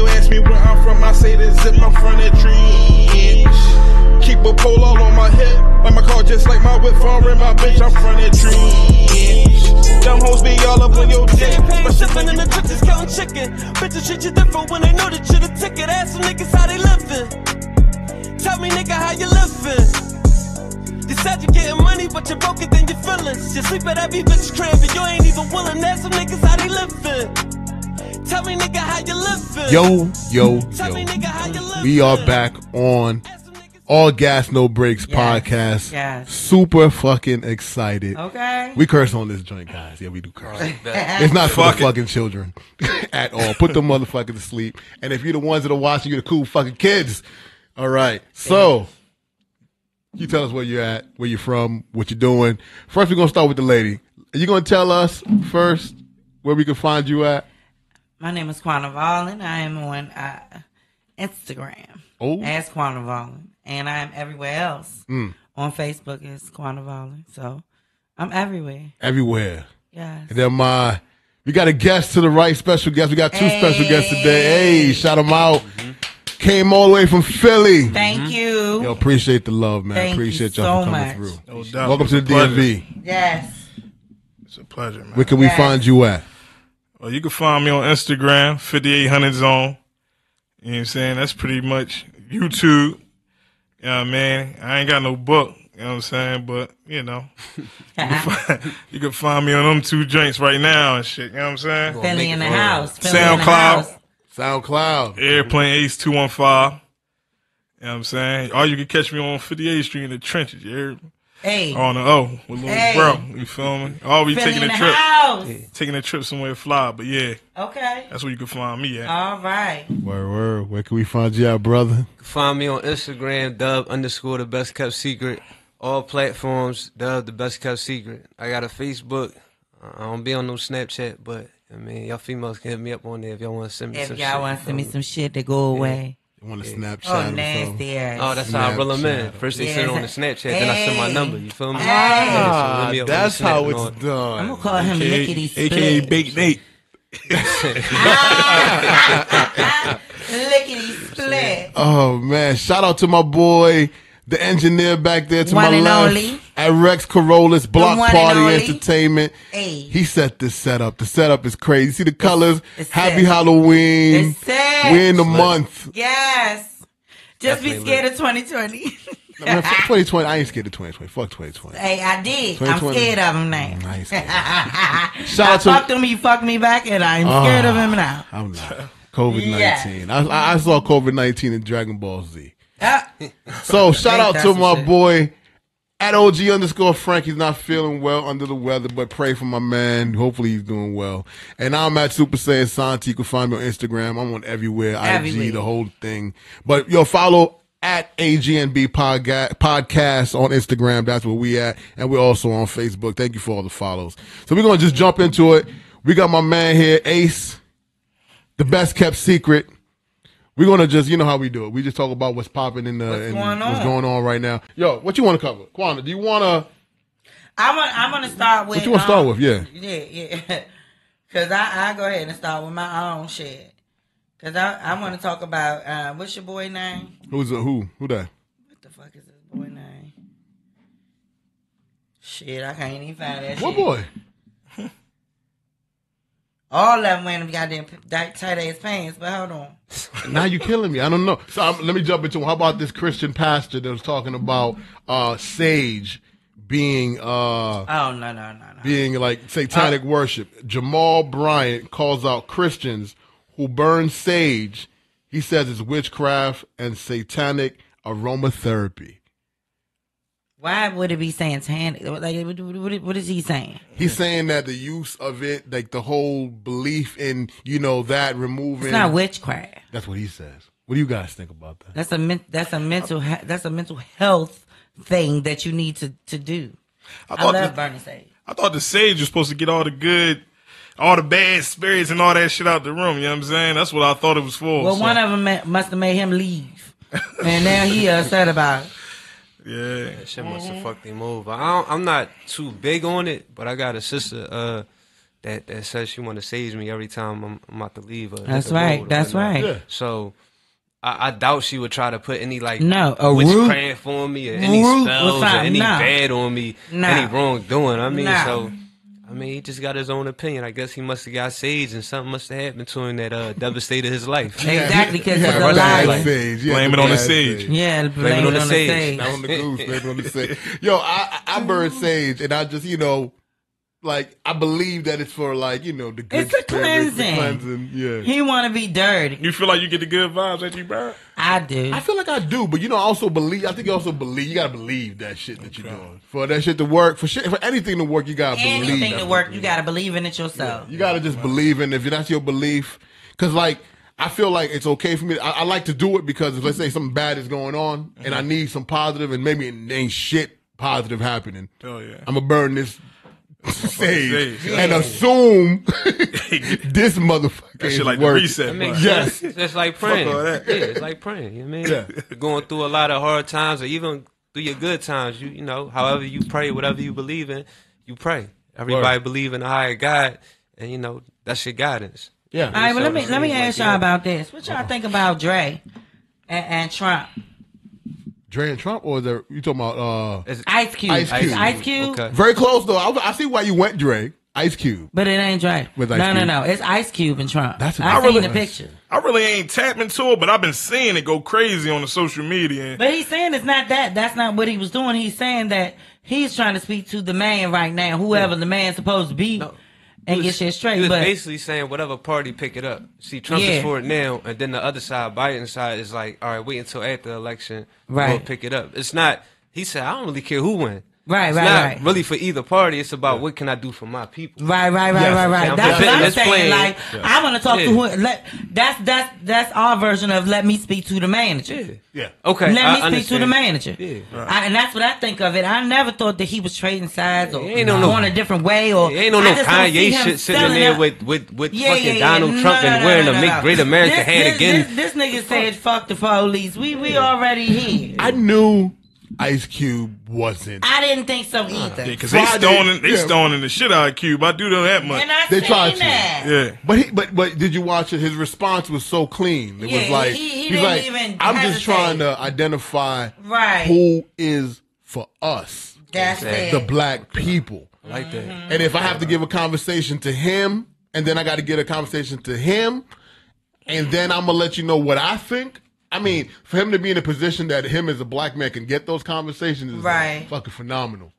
you ask me where I'm from, I say this zip, I'm from that tree. Keep a pole all on my head, like my car just like my whip, foreign my bitch, I'm from that tree. Dumb hoes be all up on your dick. Paying shipping in the trenches, counting chicken. Bitches treat you different when they know that you're the ticket. Ask some niggas how they living. Tell me, nigga, how you living? You said you getting money, but you're broke it, then your feelings. You sleep at every bitch crib, and you ain't even willing. Ask some niggas how they living. Tell me, nigga, how you living? Yo, yo, Tell me, yo. nigga, how you living? We are back on Ask some niggas- All Gas No Breaks Yes, podcast. yes. Super fucking excited. Okay. We curse on this joint, guys. Yeah, we do curse. It's not for Fuck the it. fucking children at all. Put the motherfuckers to sleep. And if you're the ones that are watching, you're the cool fucking kids. All right. So, you tell us where you're at, where you're from, what you're doing. First, we're gonna start with the lady. Are you gonna tell us first where we can find you at? My name is Quanah Vallin. I am on uh, Instagram Oh, as Quanah Vallin, and I am everywhere else. Mm. On Facebook is Quanah Vallin. So I'm everywhere. everywhere. Yes. And then my, we got a guest to the right, special guest. We got two special guests today. Hey. Hey, shout them out. Came all the way from Philly. Thank you. Yo, appreciate the love, man. Thank appreciate y'all so for coming much. through. No. Welcome to the a pleasure. DMV. Yes. It's a pleasure, man. Where can we find you at? Well, you can find me on Instagram, 5800 Zone. You know what I'm saying? That's pretty much YouTube. Yeah, man. I ain't got no book. You know what I'm saying? But, you know, you can find me on them two joints right now and shit. You know what I'm saying? Philly in the house. Philly in the SoundCloud. house. SoundCloud. Airplane Ace 215. You know what I'm saying? Or you can catch me on 58th Street in the trenches. You heard me? Hey. On the O with little Hey. bro. You feel me? Or we Philly taking a trip. house. Taking a trip somewhere to fly. But yeah, Okay. that's where you can find me at. All right. Word, word. Where can we find you at, brother? Find me on Instagram, dub underscore the best kept secret. All platforms, dub the best kept secret. I got a Facebook. I don't be on no Snapchat, but I mean, y'all females can hit me up on there if y'all want to send me some, If some y'all shit. want to send me some shit to go away. You want to Snapchat Oh, nasty ass. Oh, that's how I roll them in. First they send it on the Snapchat, then I send my number. You feel me? Hey. Yeah, so ah, me up on the That's how it's all. done. I'm gonna call him Lickety Split. AKA Bait Nate. Lickety Split. Oh man! Shout out to my boy, the engineer back there to One my and left only. At Rex Corollas Block Party. Entertainment. Hey. He set this setup. The setup is crazy. See the colors. it's Happy sick. Halloween. It's sick. We're in the month. Yes. Just be Definitely scared of 2020. Man, fuck 2020. I ain't scared of 2020. Fuck 2020. hey, I did. I'm scared of him now. I ain't scared. I Shout out to fucked him, he fucked me back, and I'm scared of him now. I'm not. COVID 19. I, I- I saw COVID 19 in Dragon Ball Z. Ah, So shout out to my shit. boy at OG underscore Frank. He's not feeling well under the weather, but pray for my man. Hopefully he's doing well. And I'm at Super Saiyan Santi. You can find me on Instagram. I'm on everywhere. Everywhere. IG, the whole thing. But yo, follow at AGNB podga- podcast on Instagram. That's where we at. And we're also on Facebook. Thank you for all the follows. So we're going to just jump into it. We got my man here, Ace, the best kept secret. We're gonna just, you know how we do it. We just talk about what's popping in the What's and going what's on? going on right now. Yo, what you want to cover? Quanta, do you want to? I want. I'm gonna start with. What you wanna start with? Yeah. Yeah, yeah. Cause I I go ahead and start with my own shit. Cause I I want to talk about uh, what's your boy name? Who's the, who? Who that? What the fuck is his boy name? Shit, I can't even find that. What shit. boy? All of them wearing them goddamn tight ass pants. But hold on. Now you're killing me. I don't know. So um, let me jump into. How about this Christian pastor that was talking about uh sage being uh Oh no no no no. being like satanic worship? Jamal Bryant calls out Christians who burn sage. He says it's witchcraft and satanic aromatherapy. Why would it be satanic? Like, what, what, what is he saying? He's saying that the use of it, like the whole belief in, you know, that removing. It's not witchcraft. That's what he says. What do you guys think about that? That's a men- that's a mental he- that's a mental health thing that you need to to do. I, thought love the- burning sage. I thought the sage was supposed to get all the good, all the bad spirits and all that shit out the room. You know what I'm saying? That's what I thought it was for. Well, so, one of them must have made him leave, and now he upset about it. Yeah. That shit must have fucked him over. I don't, I'm not too big on it, but I got a sister. Uh, that that says she want to save me every time I'm, I'm about to leave. Or hit That's right. That's whatnot. right. Yeah. So I, I doubt she would try to put any like No, a witchcraft on me or any spells or any no. bad on me, No. any wrongdoing. I mean, No. so I mean, he just got his own opinion. I guess he must have got sage and something must have happened to him that uh, devastated his life. Exactly, because Yeah, it's a lie. sage. Yeah, Blame it on the sage. Yeah, blame, it on the on sage. sage. Not on the goose, blame it on the sage. Yo, I I burn sage, and I just you know, like I believe that it's for like you know the good It's a spirits, the cleansing. cleansing. Yeah. He want to be dirty. You feel like you get the good vibes that you burn? I do. I feel like I do, but you know, I also believe. I think you also believe. You gotta believe that shit that you're doing. For that shit to work, for shit, for anything to work, you gotta believe. Anything to work, you got to believe in it yourself. You gotta just believe in. it. If that's your belief, because like I feel like it's okay for me. I, I like to do it because if let's say something bad is going on and I uh-huh. need some positive, and maybe it ain't shit positive happening. Oh yeah. I'm gonna burn this sage sage. and assume this motherfucker That is shit like the working. reset. I mean. Yes. it's just like praying. all Yeah, it's like praying. You know what I mean? Yeah. Going through a lot of hard times, or even through your good times. You you know, however you pray, whatever you believe in, you pray. Everybody believe in a higher God, and you know that's your guidance. Yeah. All right, well, let me let me Like ask y'all that. about this. What y'all uh-huh. think about Dre and, and Trump? Dre and Trump, or is there, you talking about? uh Ice Cube. Ice Cube. Ice Cube. Okay. Very close though. I, I see why you went Dre. Ice Cube. But it ain't Dre. With Ice no, no, Cube. no. It's Ice Cube and Trump. That's a- I I seen really- the picture. I really ain't tapping into it, but I've been seeing it go crazy on the social media. But he's saying it's not that. That's not what he was doing. He's saying that he's trying to speak to the man right now, whoever the man's supposed to be, No. And He get was- shit He straight. was But basically saying whatever party pick it up. See, Trump Yeah. is for it now, and then the other side, Biden side, is like, all right, wait until after the election, Right. we'll pick it up. It's not. He said, I don't really care who win. Right, it's right, not right. really for either party. It's about what can I do for my people. Right, right, right, Yes. right, right. I'm That's what I'm saying. plain. Like, I want to talk to who. Let that's that's that's our version of let me speak to the manager. Yeah. Yeah. Okay. Let I me speak to the manager. Yeah. I, and that's what I think of it. I never thought that he was trading sides or He ain't no- no- going a different way or. He ain't no no just don't see Kanye shit sitting there up- with with with Yeah, fucking yeah, yeah. Donald No, Trump no, and wearing no, a no, Make no. Great America this, hat this, again. This, this nigga said, "Fuck the police." We we already here. I knew Ice Cube wasn't. I didn't think so either. Yeah, cause they Friday- stoning, they yeah. stoning the shit out of Cube. I do know that much. and I They seen tried to. that. Yeah. But he, but but did you watch it? His response was so clean. It Yeah, was like he- he he's didn't like, even I'm just hesitate. trying to identify Right. who is for us, That's it. the black people. like that. Mm-hmm. And if I have to give a conversation to him, and then I got to get a conversation to him, and then I'm gonna let you know what I think. I mean, for him to be in a position that him as a black man can get those conversations is Right. fucking phenomenal.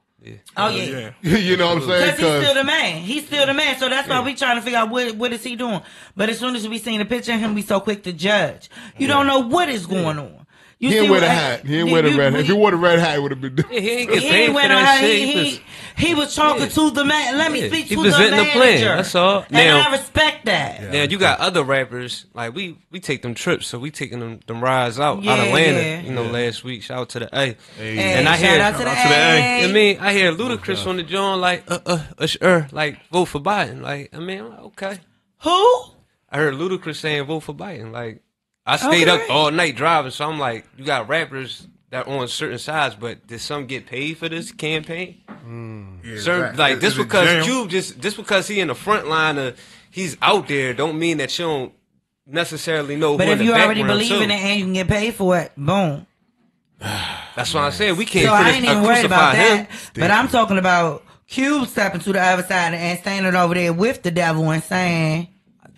oh yeah. Yeah. you know what I'm saying? Because he's still the man. He's still the man. So that's why we trying to figure out what what is he doing. But as soon as we seen a picture of him, we so quick to judge. You don't know what is going on. You he see ain't wear what- the hat. He ain't you- wear the red hat. If he wore the red hat, it would have been different. Yeah, he ain't get paid ain't for wear no that hat. shit. He, He he, was- talking Yeah. to the man. Let me Yeah. speak He to the presenting manager. a plan. That's all. And Now- I respect that. Now you got other rappers like we we take them trips, so we taking them them rides out out of Atlanta. yeah. You know, last week. Shout out to the A. Hey, And I shout hear- out to the, shout out to the A. A. I mean, I hear Ludacris on the joint like uh uh uh, sure, like vote for Biden. Like I mean, I'm like, okay. Who? I heard Ludacris saying vote for Biden. Like I stayed Okay. up all night driving, so I'm like, you got rappers that on certain sides, but did some get paid for this campaign? Mm. Yeah, Sir, right. like Is just it because jam? Cube just just because he in the front line of he's out there, don't mean that you don't necessarily know. But who if in you the already background, believe in it and you can get paid for it, boom. that's what I'm saying. We can't So I ain't even worried about crucify that. But I'm talking about Cube stepping to the other side and standing over there with the devil and saying,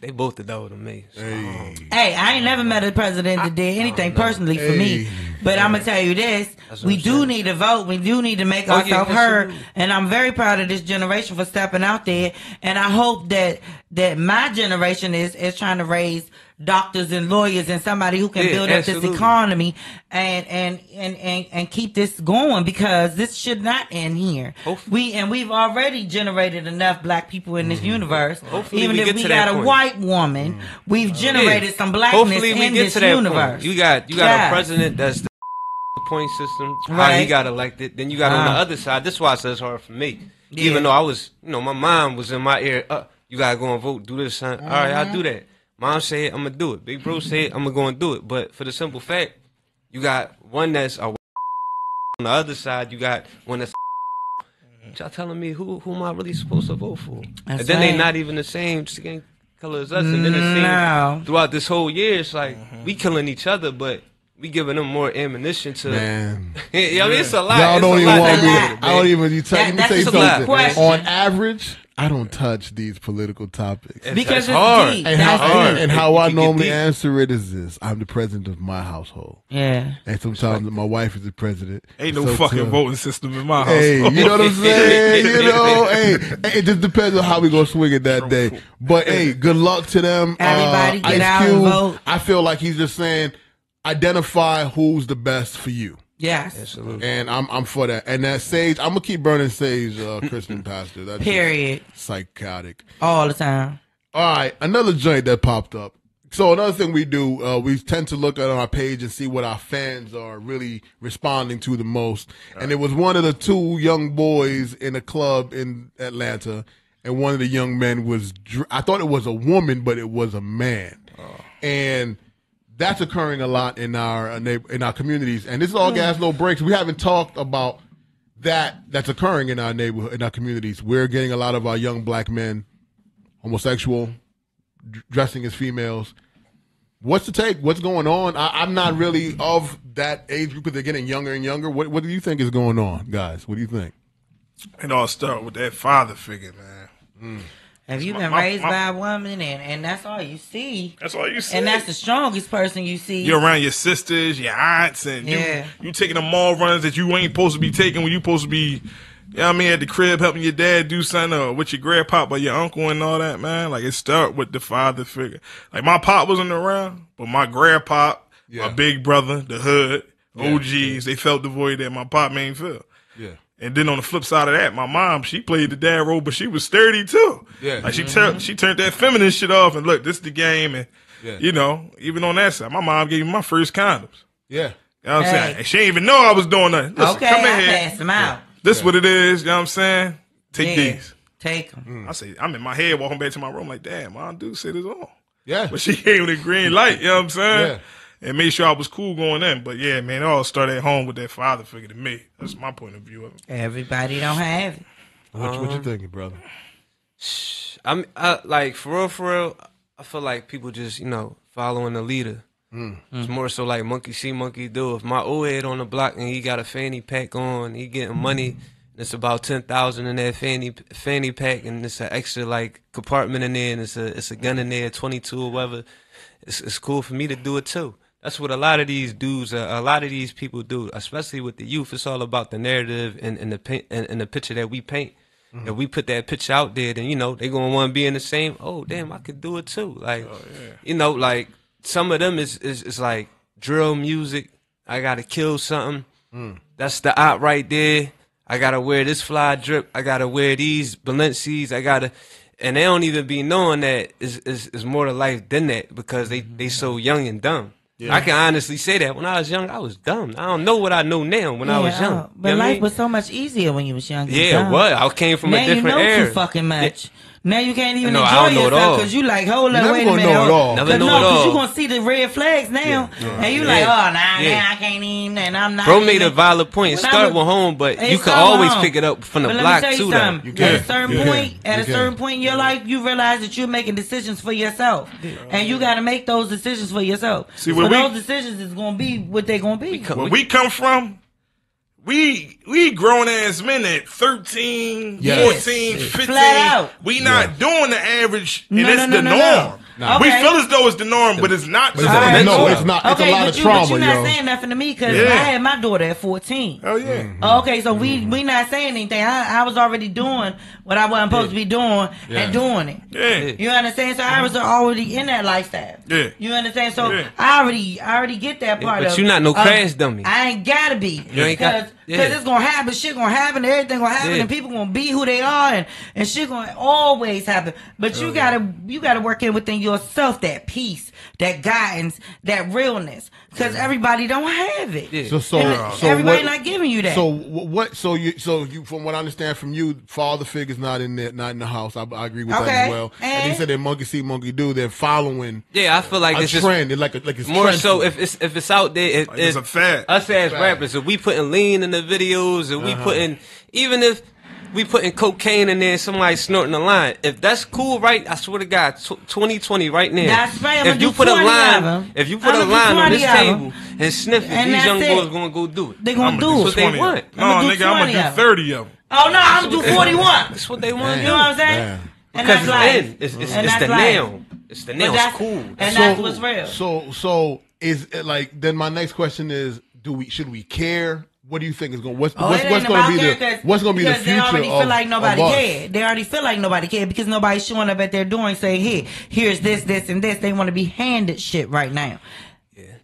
They both the devil to me. So, Hey, I ain't never met a president that did anything personally for me. Hey. But I'm gonna tell you this: we I'm do saying. need to vote. We do need to make Oh, ourselves yes, heard. And I'm very proud of this generation for stepping out there. And I hope that that my generation is is trying to raise doctors and lawyers and somebody who can Yeah, build up absolutely. this economy and and, and and and keep this going because this should not end here. Hopefully. We and we've already generated enough black people in this universe. Mm-hmm. Hopefully Even we if we got a point. white woman, we've generated Yeah. some blackness Hopefully we in get this to that universe. point. You got you got Yeah. a president that's the point system. How Right. he got elected. Then you got on the other side. This is why it's hard for me. Even though I was, you know, my mom was in my ear. Uh, you gotta go and vote. Do this, son. All right, I'll Mm-hmm. do that. Mom said I'm gonna do it. Big bro said I'm gonna go and do it. But for the simple fact, you got one that's a on the other side. You got one that's Y'all telling me who who am I really supposed to vote for? That's and then they right. not even the same skin color as us. And then it No. seems throughout this whole year, it's like mm-hmm. we killing each other, but we giving them more ammunition to. Man. yeah, I mean, it's a lot. Y'all It's don't a even lot want to me. do To, I don't even. You tell, That- let me that's tell you something. On average, I don't touch these political topics. It's- Because it's hard. deep. And how, That's and, and how I normally answer it is this: I'm the president of my household, Yeah. and sometimes my wife is the president. Ain't no So, fucking too. voting system in my house. Hey, you know what I'm saying? You know, hey, hey, it just depends on how we gonna swing it that day. But hey, good luck to them. Everybody uh, get Ice out and vote. I feel like he's just saying, identify who's the best for you. Yes. Absolutely. And I'm I'm for that. And that sage, I'm gonna keep burning sage, uh, Christian pastor. That's Period. psychotic. All the time. All right, another joint that popped up. So another thing we do, uh, we tend to look at our page and see what our fans are really responding to the most. And it was one of the two young boys in a club in Atlanta, and one of the young men was. dr- I thought it was a woman, but it was a man, and that's occurring a lot in our uh, in our communities. And this is all gas, no breaks. We haven't talked about that that's occurring in our neighborhood, in our communities. We're getting a lot of our young black men homosexual, d- dressing as females. What's the take? What's going on? I, I'm not really of that age group because they're getting younger and younger. What What do you think is going on, guys? What do you think? It all start with that father figure, man. Have you My- been my- raised my- by a woman and, and that's all you see? That's all you see. And that's the strongest person you see. You're around your sisters, your aunts, and Yeah. you you taking the mall runs that you ain't supposed to be taking when you supposed to be, you know what I mean, at the crib helping your dad do something or with your grandpa or your uncle and all that, man. Like it start with the father figure. Like my pop wasn't around, but my grandpa, Yeah. my big brother, the hood, OGs, they felt the void that my pop ain't feel. Yeah. And then on the flip side of that, my mom, she played the dad role, but she was sturdy too. Yeah. Like she mm-hmm. tur- she turned that feminine shit off and look, this is the game and Yeah. you know, even on that side, my mom gave me my first condoms. Yeah. You know what I'm Hey. saying? And she didn't even know I was doing nothing. Listen, okay, come in I here. passed them out. This what it is, you know what I'm saying? Take Yeah. these. Take them. Mm. I say, I'm in my head walking back to my room like, damn, mom do say this on. Yeah. But she gave me the green light, you know what I'm saying? Yeah. And made sure I was cool going in. But yeah, man, it all started at home with that father figure to me. That's my point of view of it. Everybody don't have it. What, what you um, thinking, brother? I'm I, like for real, for real. I feel like people just you know following the leader. Mm. It's more so like monkey see, monkey do. If my old head on the block and he got a fanny pack on, he getting money. And it's about ten thousand in that fanny fanny pack, and it's an extra like compartment in there, and it's a it's a gun in there, twenty two or whatever. It's it's cool for me to do it too. That's what a lot of these dudes, uh, a lot of these people do, especially with the youth. It's all about the narrative and, and the paint and, and the picture that we paint. Mm-hmm. If we put that picture out there, then you know they gonna want to be in the same. Oh damn, mm-hmm. I could do it too. Like, oh, you know, like some of them is is, is like drill music. I gotta kill something. Mm. That's the art right there. I gotta wear this fly drip. I gotta wear these Balenci's. I gotta, and they don't even be knowing that is is is more to life than that because they they mm-hmm. so young and dumb. I can honestly say that when I was young, I was dumb. I don't know what I know now when I was young. uh, But You know what I life mean? was so much easier when you was young. yeah, dumb. what? I came from now a different you know era. too fucking much. Now you can't even No, enjoy don't know it yourself because you like, hold You up, wait a gonna minute. know it hold- all. Never Cause know no, it cause you gonna see the red flags now, and you like, Yeah. oh nah, Yeah. nah, I can't even, and I'm not. Bro made even- a valid point. When I Start was- with home, but you can always wrong. pick it up from the But block let me tell you too. Though. something. You can. At a certain You can. point, at You a can. certain point in your life, you realize that you're making decisions for yourself, and you got to make those decisions for yourself. See, so when we- those decisions is gonna be what they're gonna be. come- Where we come from, we we grown ass men at 13, Yes. 14, 15. Flat out. We not doing the average, and No, it's no, the no, no, norm. No. We Okay. feel as though it's the norm, but it's not. But it's, norm. Alright, no, it's not. It's okay, a lot but of you, trauma, but you're not yo. saying nothing to me because Yeah. I had my daughter at 14. Oh yeah. Mm-hmm. Okay, so we we not saying anything. I, I was already doing what I wasn't supposed to be doing Yeah. and doing it. Yeah. You understand? So I was already in that lifestyle. Yeah. You understand? So Yeah. I already I already get that part of but of you not no of- crash dummy. I ain't gotta be. You ain't got- Because yeah. it's gonna happen, shit gonna happen, everything gonna happen, Yeah. and people gonna be who they are and, and shit gonna always happen. But Oh, you gotta you gotta work in within yourself that peace, that guidance, that realness. Because everybody don't have it. Yeah. So, so, And so everybody what, not giving you that. So what? So you, so you, from what I understand from you, father figure's not in there, not in the house. I, I agree with that as well. And, And- he said that monkey see, monkey do. They're following Yeah, I feel like a it's just trend. It's like a, like it's more so if it's if it's out there. If, Like it's if a fad. Us as Fad. rappers, if we putting lean in the videos, and we uh-huh. putting even if we putting cocaine in there, somebody snorting a line. If that's cool, right? I swear to God, tw- 2020 right now. That's right, I'ma If you put a 20 of line, 'em. if you put I'ma a line on this table and sniff it, And these young it. boys gonna go do it. They gonna I'ma do That's it. what they want. them. No, I'ma nigga, I'm gonna do 30 of them. Oh no, I'm gonna do 41. That's what they want You know what I'm saying? Damn. And Because that's it's It's, it's, And it's that's the life. nail. It's the But nail. It's that's- cool. And so, that's what's real. So, so is it like then? My next question is: Do we should we care? What do you think is going? What's Oh, what's, what's going to be the what's going to be the future They already of, feel like nobody cared. They already feel like nobody cared because nobody's showing up at their door and saying, "Here, here's this, this, and this." They want to be handed shit right now.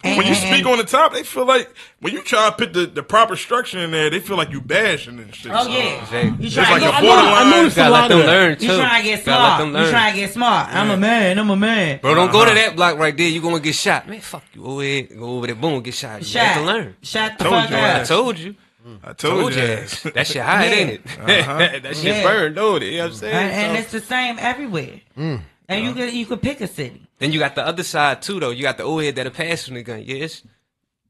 And- When you and- speak on the top, they feel like when you try to put the, the proper structure in there, they feel like you bashing and shit. Oh So, yeah, Exactly. you It's trying like to a get I know- I noticed a Gotta lot let of them that. learn You too. trying to get smart. You learn. trying to get smart. I'm a man. I'm a man. Bro, don't go Uh-huh. to that block right there. You gonna get shot, man. Fuck you. Go ahead, go over there. Boom, get shot. You have to learn. Shut the Told fuck you, I told you. I told, Told you. you. ass. That shit hot, Yeah. ain't it? that shit Yeah. burned, don't it? You know what I'm saying? And, and So- it's the same everywhere. Mm. And you could you could pick a city. Then you got the other side too, though. You got the old head that'll pass from the gun. Yes.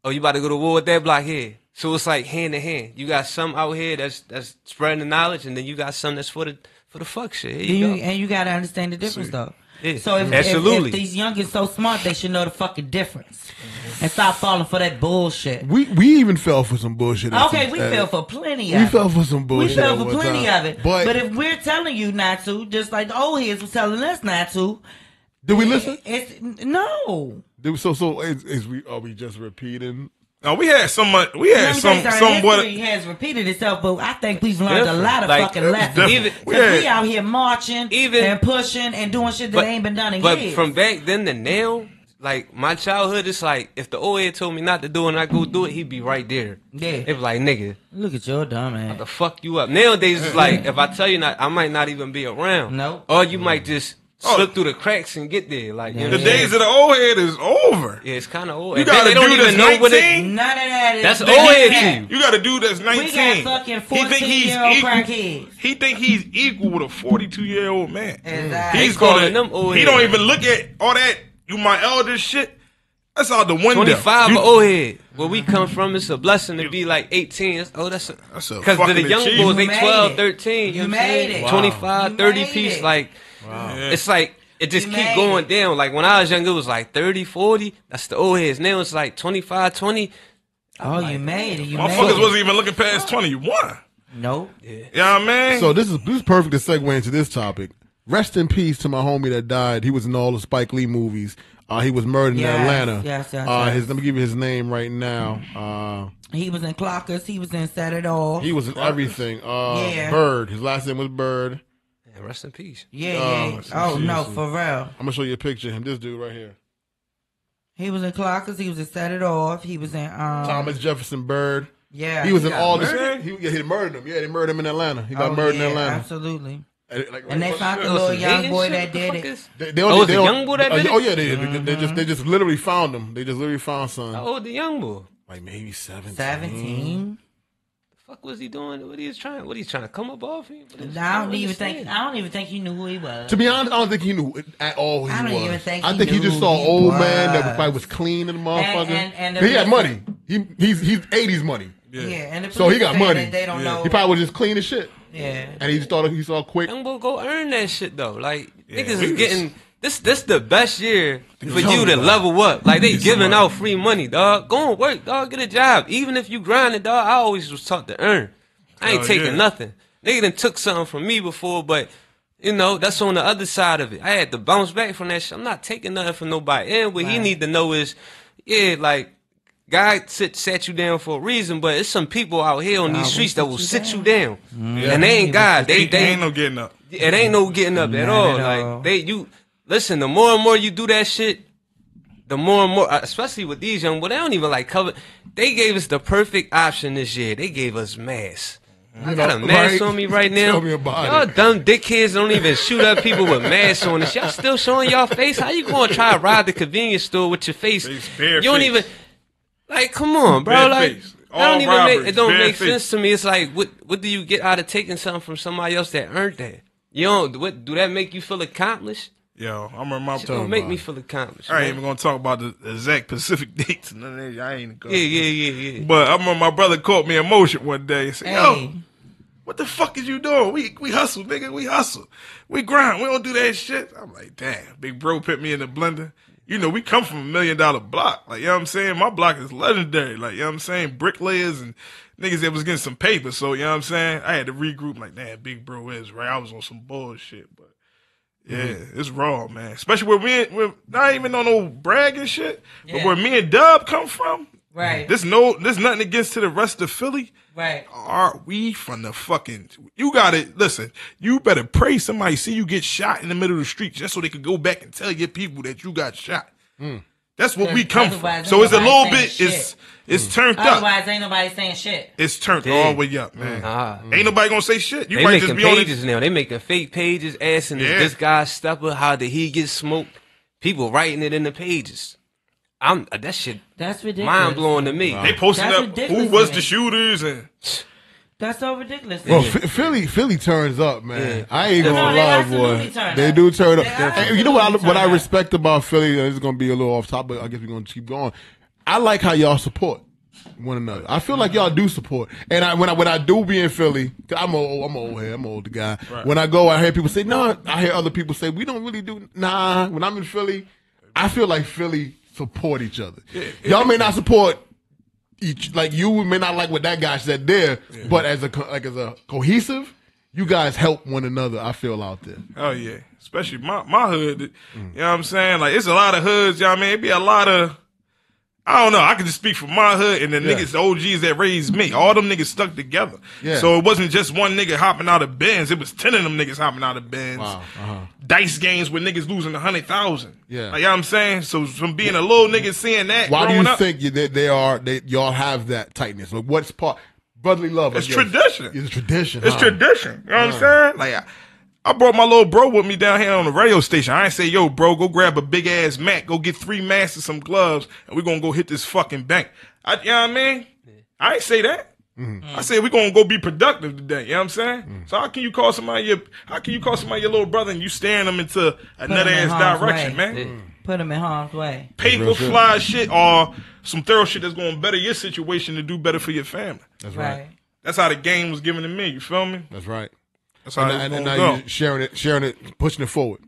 Oh, you about to go to war with that block here. So it's like hand in hand. You got some out here that's that's spreading the knowledge, and then you got some that's for the for the fuck shit. Here And you you, go. and you gotta understand the difference though. Yeah, So if, if, absolutely. if these youngins so smart, they should know the fucking difference mm-hmm. and stop falling for that bullshit. We we even fell for some bullshit. Okay, some- we fell for plenty We of it. fell for some bullshit. We fell for plenty time. of it. But, But, if we're telling you not to, just like the old heads was telling us not to, did we listen? it's no. Did we- so so is, is we are we just repeating? No, we had some. We had Let some. tell you Somewhat. has repeated itself, but I think we've learned a lot of Like, fucking lessons. different. Even- We Because we out here marching Even- and pushing and doing shit that But- ain't been done in But years. from back then to now, like my childhood, it's like if the old head told me not to do it and I go do it, he'd be right there. Yeah. It was like nigga, Look at your dumb ass. the fuck you up. Nowadays it's like if I tell you not, I might not even be around. Nope. Or you might just Oh. slip through the cracks and get there. Like you know The what days of the old head is over. Yeah, it's kind of old. You And got a don't dude even that's know what it. 19? None of that is. That's old head that. you. You got a dude that's 19. We got fucking he he's 14-year-old equal. crackheads. He think he's equal with a 42 year old man. Exactly. He's They calling gonna. them old he heads. don't even look at all that. You my elder shit. That's out the window. 25 You- old head. Where we come from, it's a blessing to be like 18. It's- oh, that's a. That's Because the young achievement. boys, they You 12, 13. You, You know made it. 25, You 30 made piece. it. Like, Yeah. it's like, it just You keep going it. down. Like, when I was young, it was like 30, 40. That's the old heads. Now it's like 25, 20. Oh, you made it. You made Motherfuckers it. wasn't even looking past 21. Nope. You know what I mean? So this is this is perfect to segue into this topic. Rest in peace to my homie that died. He was in all the Spike Lee movies. Uh, he was murdered in Atlanta. yes, yes, uh, yes. His, let me give you his name right now. Uh, He was in Clockers. He was in Set It Off. he was in everything. Uh, Yeah. Byrd. His last name was Byrd. And rest in peace. yeah, Oh, yeah. Oh, no, for real. I'm gonna show you a picture of him. This dude right here. He was in Clockers. He was in Set It Off. He was in um. Thomas Jefferson Byrd. Yeah. He was in got all this. murdered? He, yeah, he murdered him. Yeah, they murdered him in Atlanta. He got Oh, murdered yeah, in Atlanta. Absolutely. And, like, And they found the Oh, little young boy that did fuck it. is- They, they Oh, only, they a don't- young boy that uh, did it? Oh yeah, they, they, they just they just literally found him. They just literally found son. How old the young boy? Like maybe seventeen. Seventeen. The fuck was he doing? What he was trying? What he trying to come up off him? What is- I don't even understand. think. I don't even think he knew who he was. To be honest, I don't think he knew at all who he I don't was. even think I he think he knew just who saw he an old man that was. probably was clean in the motherfucker. and- and the he had police- money. He he's he's eighties money. Yeah, and the So he police got saying money. that They don't Yeah. know. He probably was just clean as shit. yeah. And he just thought he saw quick. Young boy, go earn that shit though. Like Yeah, niggas we is was- getting this. This the best year for you to level up. Like they giving out free money, dog. Go and work, dog. Get a job. Even if you grinding, dog. I always was taught to earn. I ain't Oh, taking yeah. nothing. Nigga done took something from me before, but you know that's on the other side of it. I had to bounce back from that shit. I'm not taking nothing from nobody. And what he need to know is, yeah, like. God sit, sat you down for a reason, but it's some people out here on these streets that will sit down. you down, Yeah. and they ain't God. They ain't, they ain't no getting up. it ain't no getting up at all. at like they, you listen. The more and more you do that shit, the more and more, uh, especially with these young, well, they don't even like cover. They gave us the perfect option this year. They gave us mask. I got a know, mask right? on me right now. Tell me about y'all it. dumb dickheads don't even shoot up people with masks on. This y'all still showing y'all face. How you gonna try to rob the convenience store with your face? Face, you don't face. even like. Come on, bro. Bare like face. that don't All even make it don't make face. sense to me. It's like what what do you get out of taking something from somebody else that earned that? You don't. What do that make you feel accomplished? Yo, I remember my It don't make me feel accomplished. I ain't man. even gonna talk about the exact Pacific dates. None of that. I ain't gonna. Yeah, yeah, yeah, yeah. But I remember my brother caught me in motion one day and said, Hey. "Yo, What the fuck is you doing? We we hustle, nigga. We hustle. We grind. We don't do that shit. I'm like, damn. Big bro put me in the blender. You know, we come from a million dollar block. Like, you know what I'm saying? My block is legendary. Like, you know what I'm saying? Bricklayers and niggas that was getting some paper. So, you know what I'm saying? I had to regroup. Like, damn, big bro is right. I was on some bullshit. But yeah, it's raw, man. Especially where we we're not even on no bragging shit. But where me and Dub come from, Right. this no, there's nothing against to the rest of Philly. right. Are we from the fucking? You got to listen. You better pray somebody see you get shot in the middle of the street just so they could go back and tell your people that you got shot. Hmm. That's what we come from. So it's a little saying bit. It's shit. it's mm. turned up. Otherwise, ain't nobody saying shit. It's turned Yeah. all the way up, man. Nah. Ain't nobody gonna say shit. You They might making just be on pages it. now. They making fake pages asking Yeah. is this guy stepper? How did he get smoked? People writing it in the pages. I'm uh, that shit That's ridiculous. mind blowing to me. They posting That's up ridiculous who was to the shooters and That's so ridiculous. Well, Ph- Philly, Philly turns up, man. Yeah. I ain't gonna they lie, absolutely boy. turn They up. do turn up. They And you know what? I, what I turn up. respect about Philly, and this is gonna be a little off topic. But I guess we're gonna keep going. I like how y'all support one another. I feel like y'all do support. And I, when I when I do be in Philly, 'cause I'm a, I'm old head, I'm an older guy. When I go, I hear people say, "No." I hear other people say, "We don't really do." Nah. When I'm in Philly, I feel like Philly support each other. Y'all may not support each like you may not like what that guy said there, but as a like as a cohesive, you guys help one another. I feel out there. Oh yeah, especially my my hood. You know what I'm saying? Like it's a lot of hoods. You know what I mean? It be a lot of. I don't know. I can just speak for my hood and the Yeah. niggas, the OGs that raised me. All them niggas stuck together. Yeah. So it wasn't just one nigga hopping out of bins. It was ten of them niggas hopping out of bins. Wow. Uh-huh. Dice games with niggas losing a hundred thousand. Yeah. Like you know what I'm saying? So from being a little nigga seeing that, Why do you up, think you, that they are they y'all have that tightness? Like what's part brotherly love? It's tradition. It's tradition. It's huh? tradition. You know what I'm saying? Like I, I brought my little bro with me down here on the radio station. I ain't say, yo, bro, go grab a big ass Mac, go get three masks and some gloves, and we're gonna go hit this fucking bank. I, you know what I mean? I ain't say that. Mm-hmm. I said we gonna go be productive today. You know what I'm saying? Mm-hmm. So how can you call somebody your how can you call somebody your little brother and you staring them into another in ass harm's direction, way. man? Put them in harm's way. Paper fly shit or some thorough shit that's gonna better your situation to do better for your family. That's right. Right. That's how the game was given to me. You feel me? That's right. That's how And, it's and, and now go. you sharing it, sharing it, pushing it forward.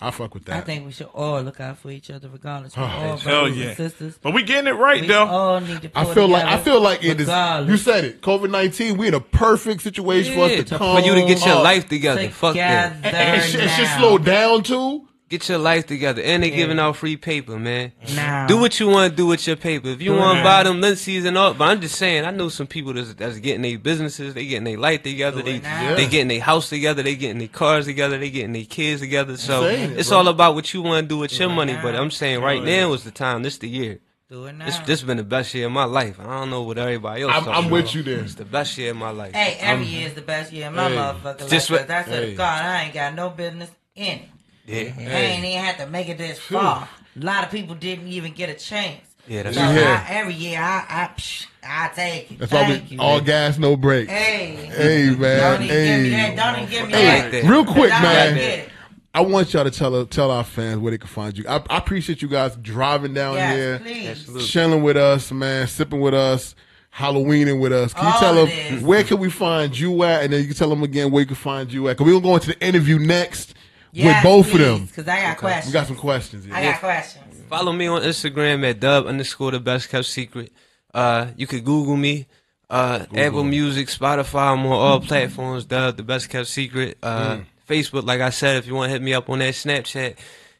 I fuck with that. I think we should all look out for each other, regardless. We're ah, all Hell brothers yeah. sisters. But we getting it right We though. all need to. I feel like I feel like it is. You said it. COVID nineteen. We in a perfect situation for us Yeah, to come for you to get your up. life together. Fuck that. Together and, and, shit- and shit slow down too. Get your life together. And they giving out free paper, man. Now. Do what you want to do with your paper. If you Do want to buy them Lindsay's and all, but I'm just saying, I know some people that's, that's getting their businesses, they getting their life together, they now. they getting their house together, they getting their cars together, they getting their kids together. So it, it's bro. all about what you want to do with your money. now. But I'm saying right now is the time. This the year. Do it now. This this been the best year of my life. I don't know what everybody else. I'm- I'm with about. you there. It's the best year of my life. Hey, every year is the best year of my Hey. motherfucking Just life. what- 'cause I said, Hey. God, I ain't got no business in it. Yeah. I ain't even had to make it this far. A lot of people didn't even get a chance. Yeah, that's so right. Yeah. I, every year, I, I, psh, I take it. That's why Thank we you. all gas, no brakes. Hey, Hey don't man, even give me that. hey. Don't even give me Hey, like that. that. real quick, man. I want y'all to tell tell our fans where they can find you. I, I appreciate you guys driving down Yes, here, please. Absolutely. chilling with us, man, sipping with us, Halloweening with us. Can you All tell them where can we find you at, and then you can tell them again where you can find you at. Cause we're gonna go into the interview next with both of them. Because I got questions. We got some questions. I got questions. Follow me on Instagram at dub underscore the best kept secret. Uh, you could Google me. Uh, Apple Music, Spotify, I'm on all platforms. Dub the best kept secret. Uh, Facebook, like I said, if you want to hit me up on that Snapchat,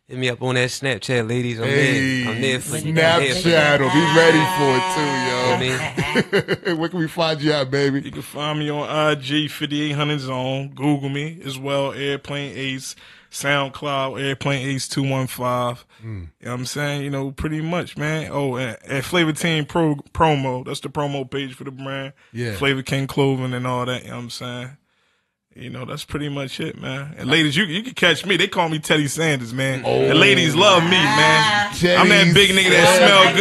hit me up on that Snapchat, ladies. I'm Hey, there. I'm there for you. Snapchat. Be ready for it too, I mean, yo. where can we find you at, baby? You can find me on IG 5800 Zone. Google me as well. Airplane Ace, SoundCloud, Airplane Ace 215. Hmm. You know what I'm saying? You know, pretty much, man. Oh, and, and Flavor Team Pro promo. That's the promo page for the brand. Yeah. Flavor King Clothing and all that. You know what I'm saying? You know, that's pretty much it, man. And ladies, you you can catch me. They call me Teddy Sanders, man. The oh. ladies love me, man. I'm that big nigga that smell Sanders.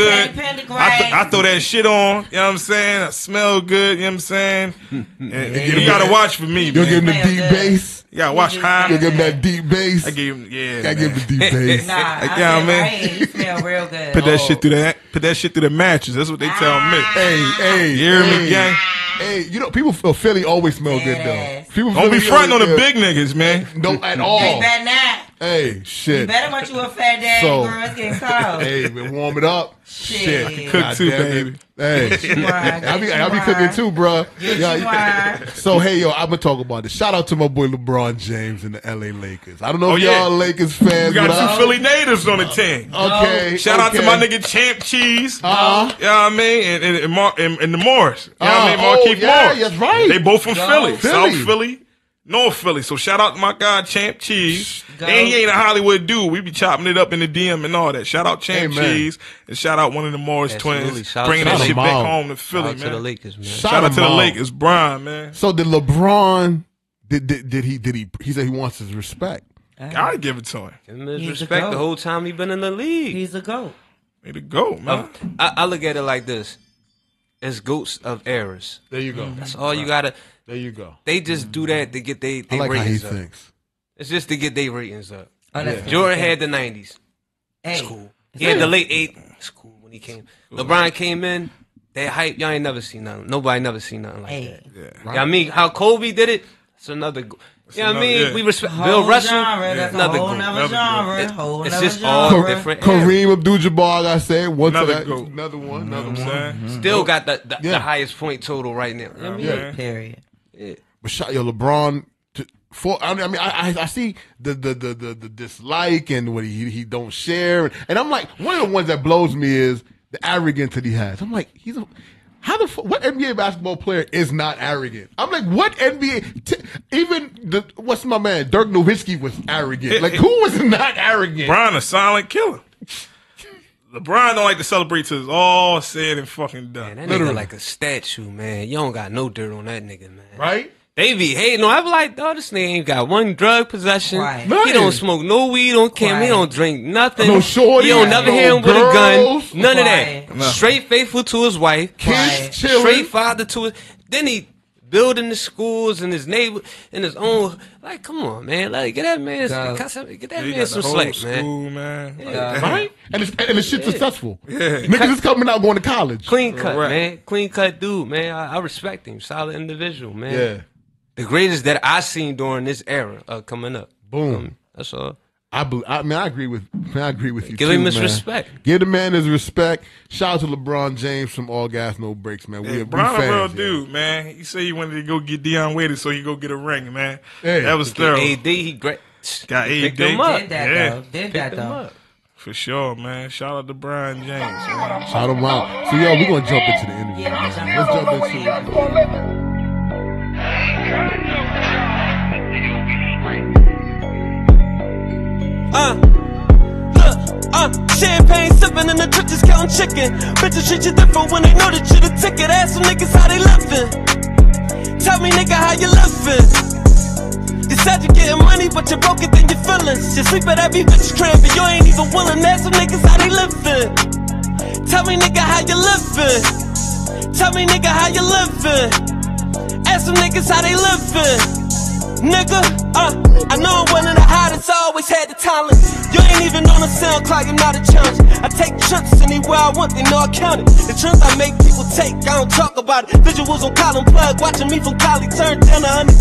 good. I, th- I throw that shit on. You know what I'm saying? I smell good. You know what I'm saying? And, and you gotta watch for me, You'll give him man. the deep Smell good. bass. You gotta watch You'll give him that deep bass. I gave him, yeah. Gotta man. give him the deep bass. Nah, I Yeah, feel man. right here. You smell real good. Put that shit oh. through that. Put that shit through the mattress. That's what they tell me. Hey, hey, You hear me, hey. gang? Hey, you know, people feel Philly always smell good though. People Don't be Philly fronting on the big niggas, man. No, at Hey, all. better not. Hey, You shit. better want you a fat daddy, So- girl. It's getting cold. Hey, man, warm it up. Shit. Shit. Cook God too, damn it. baby. Hey. Get you I be, I you be cooking too, bruh. Get Yeah. So hey, yo, I'm gonna talk about this. Shout out to my boy LeBron James and the LA Lakers. I don't know Oh, if yeah. y'all Lakers fans, We got but two I, Philly natives on the team. okay. Shout out to my nigga Champ Cheese. Uh-huh. You know what I mean? And, and, and, Mar- and, and the Morris. You know what I mean? Markieff yeah, Morris. that's right. They both from Go Philly. Philly. South Philly, North Philly. So shout out to my guy Champ Cheese. Go. And he ain't a Hollywood dude. We be chopping it up in the DM and all that. Shout out Champ Amen. Cheese. And shout out one of the Morris Absolutely. twins. Shout bringing that them shit back all. home to Shout Philly, out man. to the Lakers, man. Shout Shout out to the them all. Lakers. Brian, man. So did LeBron? Did, did did he did he? He said he wants his respect. Gotta give it to him. Give him his He's respect the whole time he been in the league. He's a goat. Way to go, man. I, I look at it like this: it's goats of errors. There you go. Mm-hmm. That's all you gotta. There you go. They just do that to get they, I they like how he ratings up. thinks. It's just to get their ratings up. Oh, that's Jordan okay. had the nineties. Hey, Cool. He had the late eight. It's cool when he came. LeBron came in. That hype, y'all ain't never seen nothing. Nobody never seen nothing like hey. that. Yeah, I mean, how Kobe did it. It's another. Go- yeah, I another- mean, yeah. we respect Whole Bill Russell. genre. That's a another whole goat. nother Another genre. It- whole it's nother just all genre. different. Kareem Abdul-Jabbar, I said one to Another that, goat. another one, mm-hmm. another You know what I'm one. saying? Still got the, the, Yeah. the highest point total right now. I mean, Yeah. Period. But shot yo, LeBron. To, for I mean, I I, I I see the the, the the the dislike and what he he don't share, and I'm like, one of the ones that blows me is the arrogance that he has. I'm like, he's a. How the fu- what NBA basketball player is not arrogant? I'm like, what NBA? T- even the what's my man Dirk Nowitzki was arrogant. Like, who was not arrogant? Brian a silent killer. LeBron don't like to celebrate till it's all said and fucking done. Man, that Literally. nigga like a statue, man. You don't got no dirt on that nigga, man. Right? They be hating on. I be like, oh, this nigga ain't got one drug possession. Right. He don't smoke no weed on camera. He don't drink nothing. No shorty, You don't never no hear him with a girls. gun. None Right. of that. Straight faithful to his wife. Kids chilling. Straight father to his. Then he building the schools and his neighbor in his own. Like, come on, man. Like, get that man, Dog. get that He man some the whole slack, man. school, man. Yeah. Right? And it's and the shit's successful. Yeah. Niggas is coming out going to college. Clean cut, Right. man. Clean cut dude, man. I, I respect him. Solid individual, man. Yeah. The greatest that I seen during this era uh, coming up. Boom. Um, that's all. I, bel I mean, I agree with, I agree with you. Give too, him his man. respect. Give the man his respect. Shout out to LeBron James from All Gas No Breaks, man. We, Hey, we Brian a fans, real yo. dude, man. He said he wanted to go get Dion Waiters so he go get a ring, man. Hey. that was thorough. AD, he great. Got He picked AD. him up. Did that Yeah. though. Did that though. up. For sure, man. Shout out to Brian James. Man. Shout him out. So, yo, we're going to jump into the interview. Yeah, man. Let's jump into it. Uh, uh, champagne sipping in the trenches counting chicken. Bitches treat you different when they know that you the ticket. Ask some niggas how they living. Tell me, nigga, how you living? You said you getting money, but you broke it, then your feelings. You sleep at every bitch crib, and you ain't even willing. Ask some niggas how they living. Tell me, nigga, how you living? Tell me, nigga, how you living? Ask some niggas how they living. Nigga, uh, I know I'm one of the hottest, I always had the talent. You ain't even on the SoundCloud, you're not a challenge. I take trips anywhere I want, they know I count it. The trips I make people take, I don't talk about it. Visuals on column plug, watching me from Cali turn 10 to 100,000.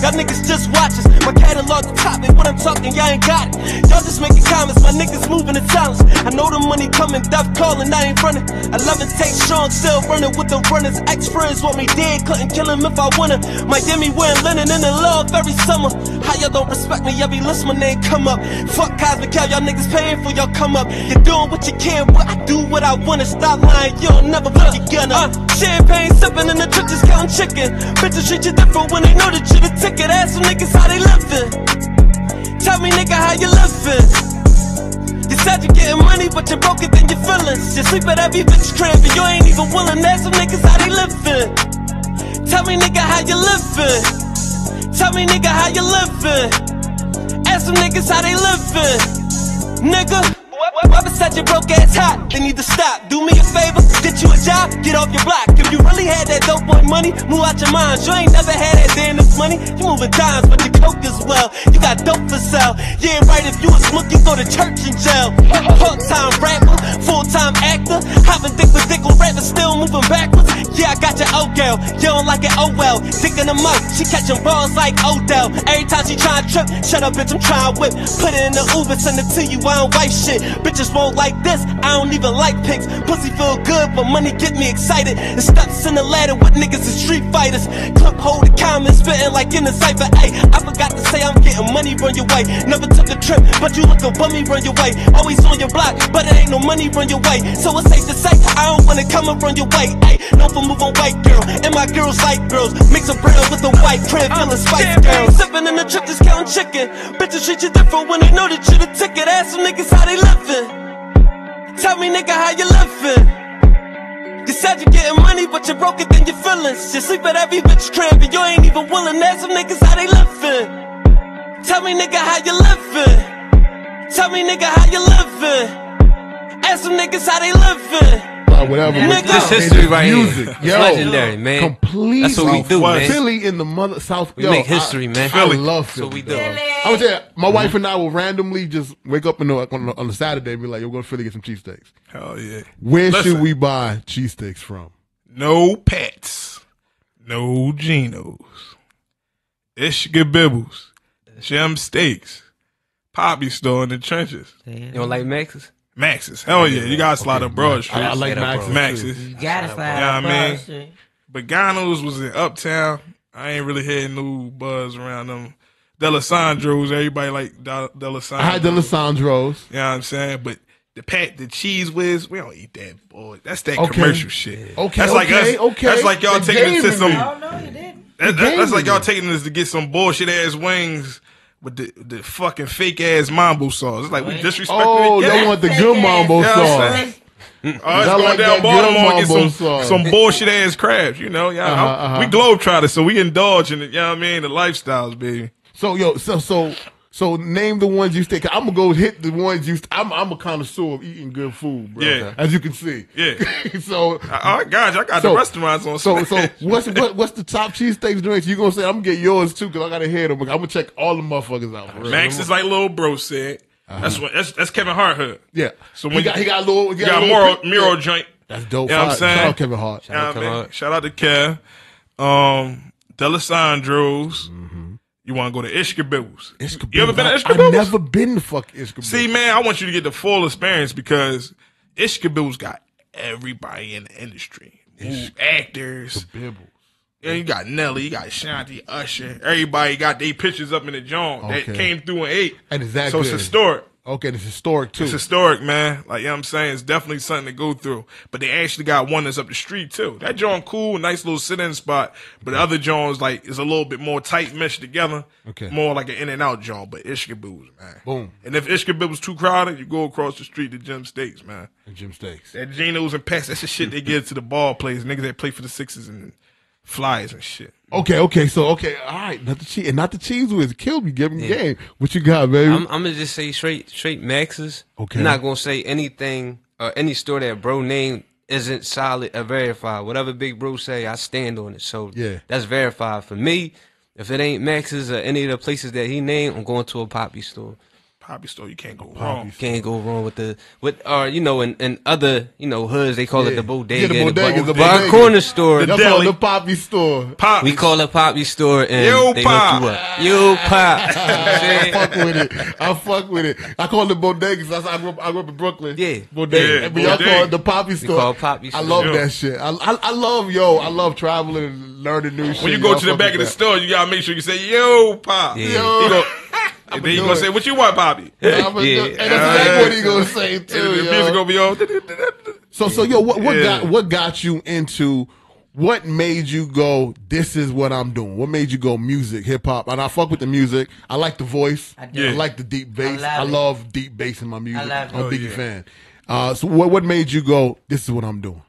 Y'all niggas just watch us, my catalog the top, and when I'm talking, y'all ain't got it. Y'all just making comments, my niggas moving the talents. I know the money coming, death calling, I ain't running. I love it, take strong, still running with the runners. Ex friends want me dead, couldn't kill him if I wanna. Miami wearing linen in the love every summer. How y'all don't respect me, every list my name come up. Fuck Cosmic Hell, y'all niggas paying for y'all come up. You're doing what you can, but I do what I wanna. Stop lying, you'll never put your gun up. Uh, champagne sipping in the trenches, counting chicken. Bitches treat you different when they know that you the ticket. Ask some niggas how they living. Tell me, nigga, how you living? You said you getting money, but you broke it, then your feelings. You sleep at every bitch crib, and you ain't even willing. Ask some niggas how they living. Tell me, nigga, how you living? Tell me, nigga, how you livin'? Ask some niggas how they livin', Nigga, whoever said your broke ass hot, they need to stop. Do me a favor, get you a job, get off your block. If you really had that dope boy money, move out your mind. You ain't never had that damn enough money. You moving dimes, but you coke as well. You got dope for sale. Yeah, right, if you a smook, you go to church and jail. Part time rapper, full time actor. Hopping dick with dick on rappers, still moving backwards. Yeah, I got your old girl. You don't like it, oh well. Thinking them up, she catching balls like Odell. Every time she try to trip, shut up, bitch, I'm trying whip. Put it in the Uber, send it to you, I don't wife shit. Bitches won't like this, I don't even like pics. Pussy feel good, but money get me excited. And steps in the ladder with niggas and street fighters. Clip hold the comments, spitting like in the cipher. Ay, I forgot to say I'm getting money run your way. Never took a trip, but you look a bummy run your way. Always on your block, but it ain't no money run your way. So it's safe to say, I don't wanna come and run your way. Ay, no for move on white girl, and my girls like girls. Mix a bread with a white crib, uh, feeling spice girl. Sipping in the trip, just countin' chicken. Bitches treat you different when they know that you the ticket. Ask some niggas how they living. Tell me, nigga, how you living? You said you getting money, but you broke it in your feelings. You sleep at every bitch crib, and you ain't even willing. Ask some niggas how they living. Tell me, nigga, how you living? Tell me, nigga, how you living? Ask some niggas how they living. Or whatever. Nigga. This This history right here. music. It's Yo, legendary, man. Completely. That's what we do, man. Philly in the mother South. We yo, make history, I, man. I Philly. love That's Philly. what we do. I would say my wife and I will randomly just wake up in the, on, on a Saturday and be like, "Yo, we're going to Philly get some cheesesteaks." Hell yeah. Where Listen. should we buy cheesesteaks from? No pets. No Genos. Ishka Bibbles. Jim Steaks. Poppy Store in the trenches. You don't like Max's? Max's. Hell yeah. You got to slide up Broad Street. I, I like Straight up, Max's. Max's. You gotta slide Yeah, I up mean- Broad Street. But Gano's was in Uptown. I ain't really hearing no buzz around them. Dalessandro's, everybody like Del- Delisandro. I had the Lissandros. You know what I'm saying? But the pat, the cheese whiz, we don't eat that, boy. That's that Okay. commercial shit. Okay, that's like okay, us. okay. That's like y'all The taking it to gaming some. me. Oh no, you didn't. That, that- that's like y'all taking this to get some bullshit ass wings with the the fucking fake ass mambo sauce. It's like we disrespecting Oh, it. they want the good ass. mambo Yeah, I'm sauce. Oh, it's I going like down that Baltimore and good get some, mambo sauce. some bullshit ass crabs, you know? Yeah, Uh-huh, I- uh-huh. we globetrotters, so we indulge in it, you know what I mean? The lifestyles, baby. So yo, so so so name the ones you stay. I'm gonna go hit the ones you. I'm I'm a connoisseur of eating good food, bro. Yeah. as you can see. Yeah. so I, I got you. I got So- the restaurants on so so what's what, what's the top cheesesteaks drinks? You gonna say I'm gonna get yours too because I gotta hear them. I'm gonna check all the motherfuckers out. For real. Max is like little bro said. That's what that's, that's Kevin Hart hood. yeah. So he when got he got a little he You got, got a a little Miro, pic- Miro yeah. joint. That's dope. You know what I'm saying? Shout out Kevin Hart. You know what Kevin? Hart. Shout out to Kev. Um, Dalessandro's. Mm-hmm. You want to go to Ishkabibble's. Ishka You ever been to Bibbles. I- I've never been to fuck Ishka See, man, I want you to get the full experience because Ishkabibble's got everybody in the industry. Ooh, actors. Bibbles. Yeah, you got Nelly, you got Shanti, Usher. Everybody got their pictures up in the joint Okay. that came through and ate. And is that so it's good? historic. Okay, it's historic too. It's historic, man. Like, you know what I'm saying? It's definitely something to go through. But they actually got one that's up the street, too. That joint cool, nice little sit-in spot. But the other joints, like, is a little bit more tight meshed together. Okay. More like an in-and-out joint, but Ishka Boo's, man. Boom. And if Ishka Boo was too crowded, you go across the street to Jim Steaks, man. And Jim Steaks. That Geno's and Pats, that's the shit they give to the ball players, niggas that play for the Sixers and Flyers and shit. Okay, okay, so okay, all right, not the cheese, and not the cheese whiz. Killed me, give me game. What you got, baby? I'm, I'm gonna just say straight, straight Max's. Okay. I'm not gonna say anything or any store that bro name isn't solid or verified. Whatever Big Bro say, I stand on it. So Yeah. that's verified for me. If it ain't Max's or any of the places that he named, I'm going to a poppy store. Poppy store, you can't go wrong. You can't go wrong with the with or you know in, in other you know hoods they call it the bodega. Yeah, the bodega, bar- the bar bodega. corner store. Y'all deli. the poppy store. Poppy. we call it poppy store and Yo, they Pop. hook you up. Yo pop. I fuck with it. I fuck with it. I call it bodegas. That's I grew up, I grew up in Brooklyn. Yeah. bodega. Yeah, but y'all call it the poppy store. call it poppy I love Yeah. that shit. I, I I love yo. I love traveling and learning new shit. When you go to the back of the store, you gotta make sure you say, "Yo, pop." Yeah. Yo. He go, and then you do gonna say, "What you want, Bobby?" I'm a- Yeah. And that's exactly what he gonna say And too. the music gonna be on. So so yo, what what Yeah. got what got you into what made you go, this is what I'm doing? What made you go music, hip hop? And I fuck with the music. I like the voice. I, do. Yeah. like the deep bass. I love love, deep bass in my music. I love I'm a it. Biggie Oh, yeah. fan. Uh, so what what made you go, this is what I'm doing?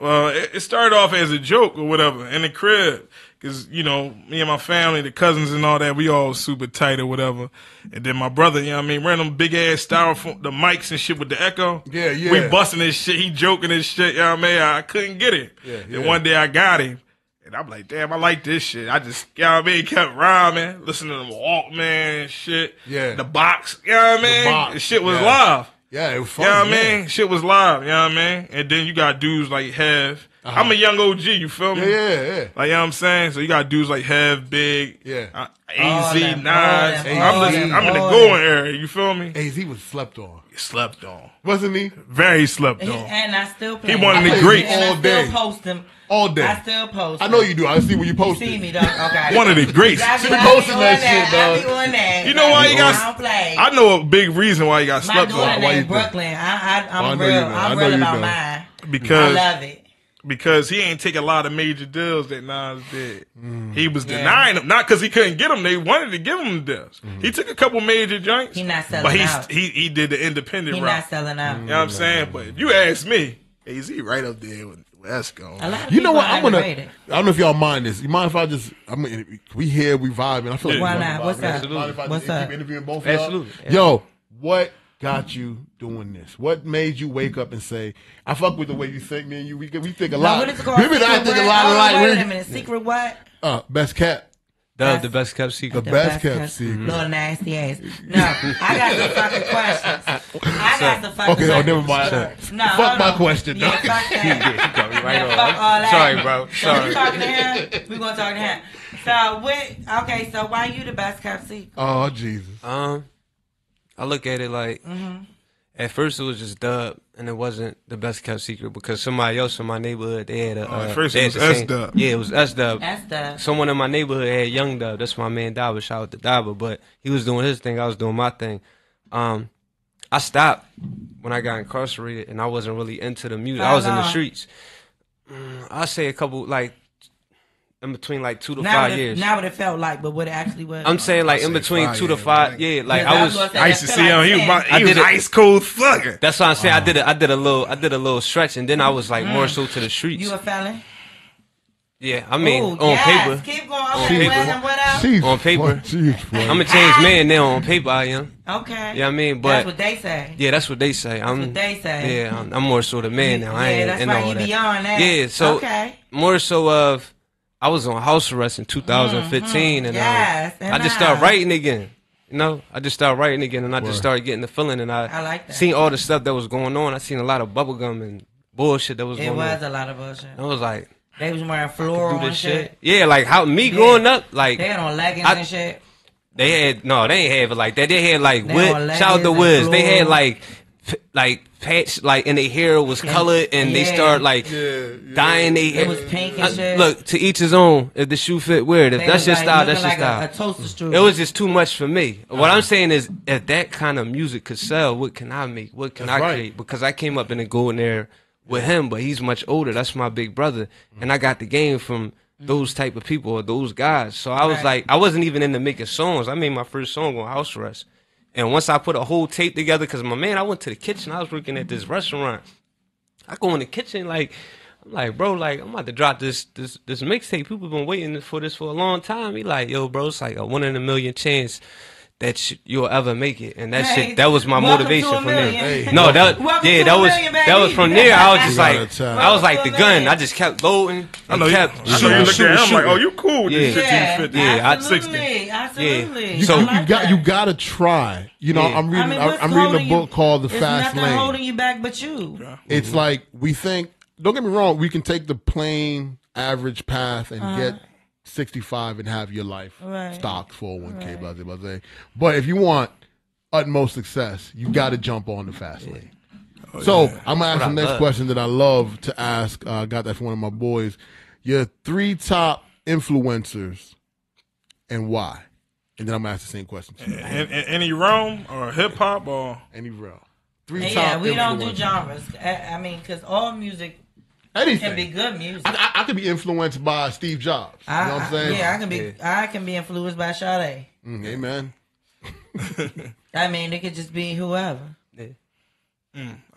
Well, it, it started off as a joke or whatever in the crib. Cause, you know, me and my family, the cousins and all that, we all super tight or whatever. And then my brother, you know what I mean, ran them big ass styrofoam, the mics and shit with the echo. Yeah, yeah. We busting this shit, he joking this shit, you know what I mean? I couldn't get it. Yeah, And one day I got him. And I'm like, damn, I like this shit. I just, you know what I mean, kept rhyming, listening to the Walkman and shit. Yeah. The box, you know what I mean? box, The shit was yeah. live. Yeah, it was You know what I mean? Shit was live, you know what I mean? And then you got dudes like Hev, I'm a young OG. You feel me? Uh-huh. Yeah, yeah, yeah. Like you know what I'm saying. So you got dudes like Hev, Big, Yeah. uh, All Az, them, Nas. I'm, all listening, I'm in the going area. You feel me? Az was slept on, Slept on. wasn't he? Very slept He- on. and I still play. He wanted of the I play greats. I All still day. post him. All day. I still post. I know you do. I see when you You post see me, dog. Okay. One of the greats. I See be me posting that doing shit, I be dog. that. You know why you got? play. I know a big reason why you got slept on. why you named think? Brooklyn. I, I, I I'm know real. you know. I I'm real about know. mine. I love it. Because he ain't take a lot of major deals that Nas did. Mm. He was Yeah. denying them, not because he couldn't get them. They wanted to give him the deals. Mm-hmm. He took a couple major joints. He not selling but he's, out. he he did the independent He route. not selling out. you know what I'm saying? But if you ask me, is he right up there with Esco? A lot of You know people what? I'm gonna. I don't know if y'all mind this. You mind if I just? I mean, we here, we vibing. I feel like Why not? vibing. What's up? Mind if I just What's up? interviewing both of y'all? Absolutely. Yo, what got you doing this? What made you wake up and say, "I fuck with the way you think, man"? You we, we think a No, lot. what is it called? Maybe I Secret think a what? lot Oh, alike. Wait a minute. Secret what? Uh, best cat. Dub, the best kept secret. The best kept secret. Little nasty ass. No, I got some fucking questions. I got some fucking Okay, oh, never mind. No, Fuck my on. question, Yeah, dog. fuck that. got me right Yeah, on. fuck all that. Sorry, bro. Sorry. we talking to him. We gonna talk to him. So what? Okay, so why you the best kept secret? Oh Jesus. Um, I look at it like Mm-hmm. at first it was just Dub, and it wasn't the best kept secret because somebody else in my neighborhood they had a. Oh, uh, first they it had was S-Dub. Yeah, it was S Dub. That's the. Someone in my neighborhood had Young Dub. That's my man Daba. Shout out to Daba. But he was doing his thing. I was doing my thing. Um, I stopped when I got incarcerated, and I wasn't really into the music. I How was in the streets. Mm, I say a couple like in between like two to Now five it, years. now what it felt like, but what it actually was. I'm saying like in between five two to five. man. Yeah, like Yeah, I I was. was I used to see feel him. He was, my, he I was did it- ice cold fucker. That's what I'm saying. I did a, I did a little I did a little stretch, and then I was like Mm. more so to the streets. You a felon? yeah, I mean Ooh, on yes. paper. Keep going. Okay, paper. what and what else? She's On paper. fun- I'm a changed man now on paper. I am. Okay. Yeah, I mean, but that's what they say. yeah, that's what they say. I'm. what they say. Yeah, I'm, I'm more so the man now. I yeah, ain't that's in why all you that. beyond that. Yeah, so okay. more so of I was on house arrest in 2015, and um, Mm-hmm. Yes, and I just I- started writing again. You know, I just started writing again, and I Word. just started getting the feeling, and I, I like that. seen all the stuff that was going on. I seen a lot of bubblegum and bullshit that was It going was on. a lot of bullshit. I was like, They was wearing do floral and shit. shit. Yeah, like how me Yeah. growing up, like They had on leggings I- and shit. they had no, they ain't have it like that. They had like They Wiz, shout out to leggings Wiz. They had like like patch like and their hair was colored and they start like Yeah, yeah. dyeing their hair. It was pink and I- shit. Look, to each his own. If the shoe fit, wear it. If They that's your like, style, that's your like style. A, a toaster strudel. It was just too much for me. What I'm uh-huh. saying is, if that kind of music could sell, what can I make? What can That's I right. create? Because I came up in the golden era with him, but he's much older. That's my big brother, and I got the game from those type of people or those guys. So I was Right. like, I wasn't even into making songs. I made my first song on house arrest, and once I put a whole tape together, because my man, I went to the kitchen. I was working at this restaurant. I go in the kitchen like. I'm like, bro, like I'm about to drop this this this mixtape. People been waiting for this for a long time. He like, yo, bro, it's like a one in a million chance that sh- you'll ever make it. And that Hey, shit, that was my motivation to a from there. Hey. No, that Welcome yeah, that was million, that was from there. I was just like. I was like the Welcome to a gun. I just kept loading. I know kept I know you shooting, look at shooting, him like, oh, you cool with this Yeah. shit. Yeah, 50. Yeah, I- absolutely, absolutely. You, I you like got that. you got to try. You know, Yeah. I'm reading. I mean, I'm reading a book you- called The There's Fast nothing Lane. holding you back but you. It's like we think. Don't get me wrong. We can take the plain average path and uh-huh. get 65 and have your life. Right. stocked 401k, blah blah blah. But if you want utmost success, you got to jump on the fast lane. so I'm gonna ask the next question that I love to ask. Uh, I got that from one of my boys. Your three top influencers and why? And then I'm gonna ask the same question to you. In, in, any realm or hip hop or Any real. Three And top yeah, we don't do genres. I, I mean, because all music Anything. can be good music. I, I, I could be influenced by Steve Jobs. You know what I'm saying? yeah, I can be. I can be influenced by Sade. Mm, amen. I mean, it could just be whoever.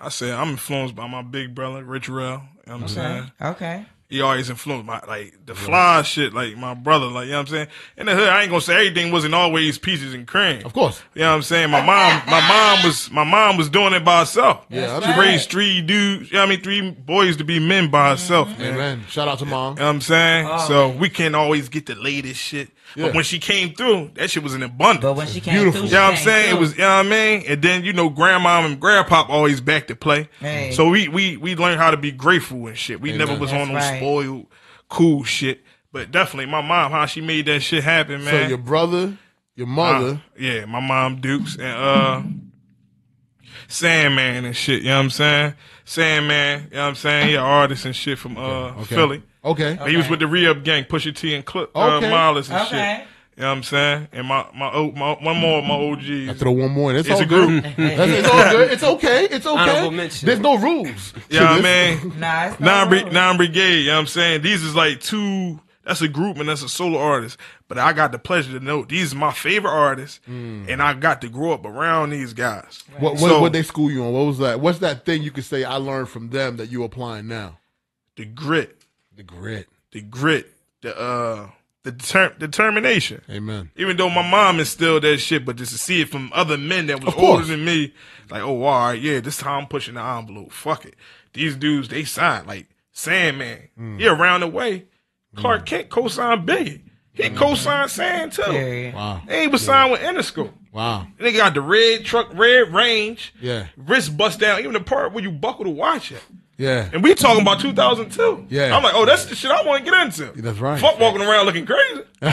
I said I'm influenced by my big brother Rich Rell. You know what I'm saying? Okay. He always influenced my like the fly shit, like my brother, like you know what I'm saying. In the hood, I ain't gonna say everything wasn't always peaches and cream. Of course. You know what I'm saying? My mom, my mom was, my mom was doing it by herself. Yeah, she I know. raised three dudes. You know what I mean, three boys to be men by herself. Man. Amen. Shout out to mom. You know what I'm saying? Oh, so we can't always get the latest shit. Yeah. But when she came through, that shit was in abundance. But when she came Beautiful. through, You know what I'm saying? came It was, you know what I mean? And then, you know, grandma and grandpop always back to play. Hey. So we, we, we learned how to be grateful and shit. We never was That's on no right. spoiled, cool shit. But definitely my mom, how she made that shit happen, man. So your brother, your Uh, mother, yeah, my mom Dukes and uh Sandman and shit, you know what I'm saying? Sandman, you know what I'm saying? He an artist and shit from uh okay. Philly. Okay. He was with the re-up gang, Pusha T and Clip, uh, Okay. Miles and shit. Okay. You know what I'm saying? And my my, o- my one more of my OGs. I throw one more. in. It's, It's all a good. group. That's- it's all good. It's okay. It's okay. Honorable mention. There's no rules. You know what I mean? Nah, it's Non not non brigade, you know what I'm saying? These is like two that's a group and that's a solo artist. But I got the pleasure to know these are my favorite artists and I got to grow up around these guys. What, what, So- what they school you on? What was that? What's that thing you could say I learned from them that you applying now? The grit, The grit. the grit, the uh the deter- determination. Amen. Even though my mom instilled that shit, but just to see it from other men that was older than me, like, oh, all right, yeah, this time I'm pushing the envelope. Fuck it. These dudes, they signed like Sandman. Mm. He around the way. Clark mm. Kent co-signed Biggie. He mm. co-signed Sand too. Period. Wow. And he was signed with Interscope. Wow. They got the red truck, red range. Yeah. Wrist bust down, even the part where you buckle to watch it. Yeah. And we talking about 2002. Yeah. I'm like, oh, that's the shit I want to get into. That's right. Fuck walking around looking crazy.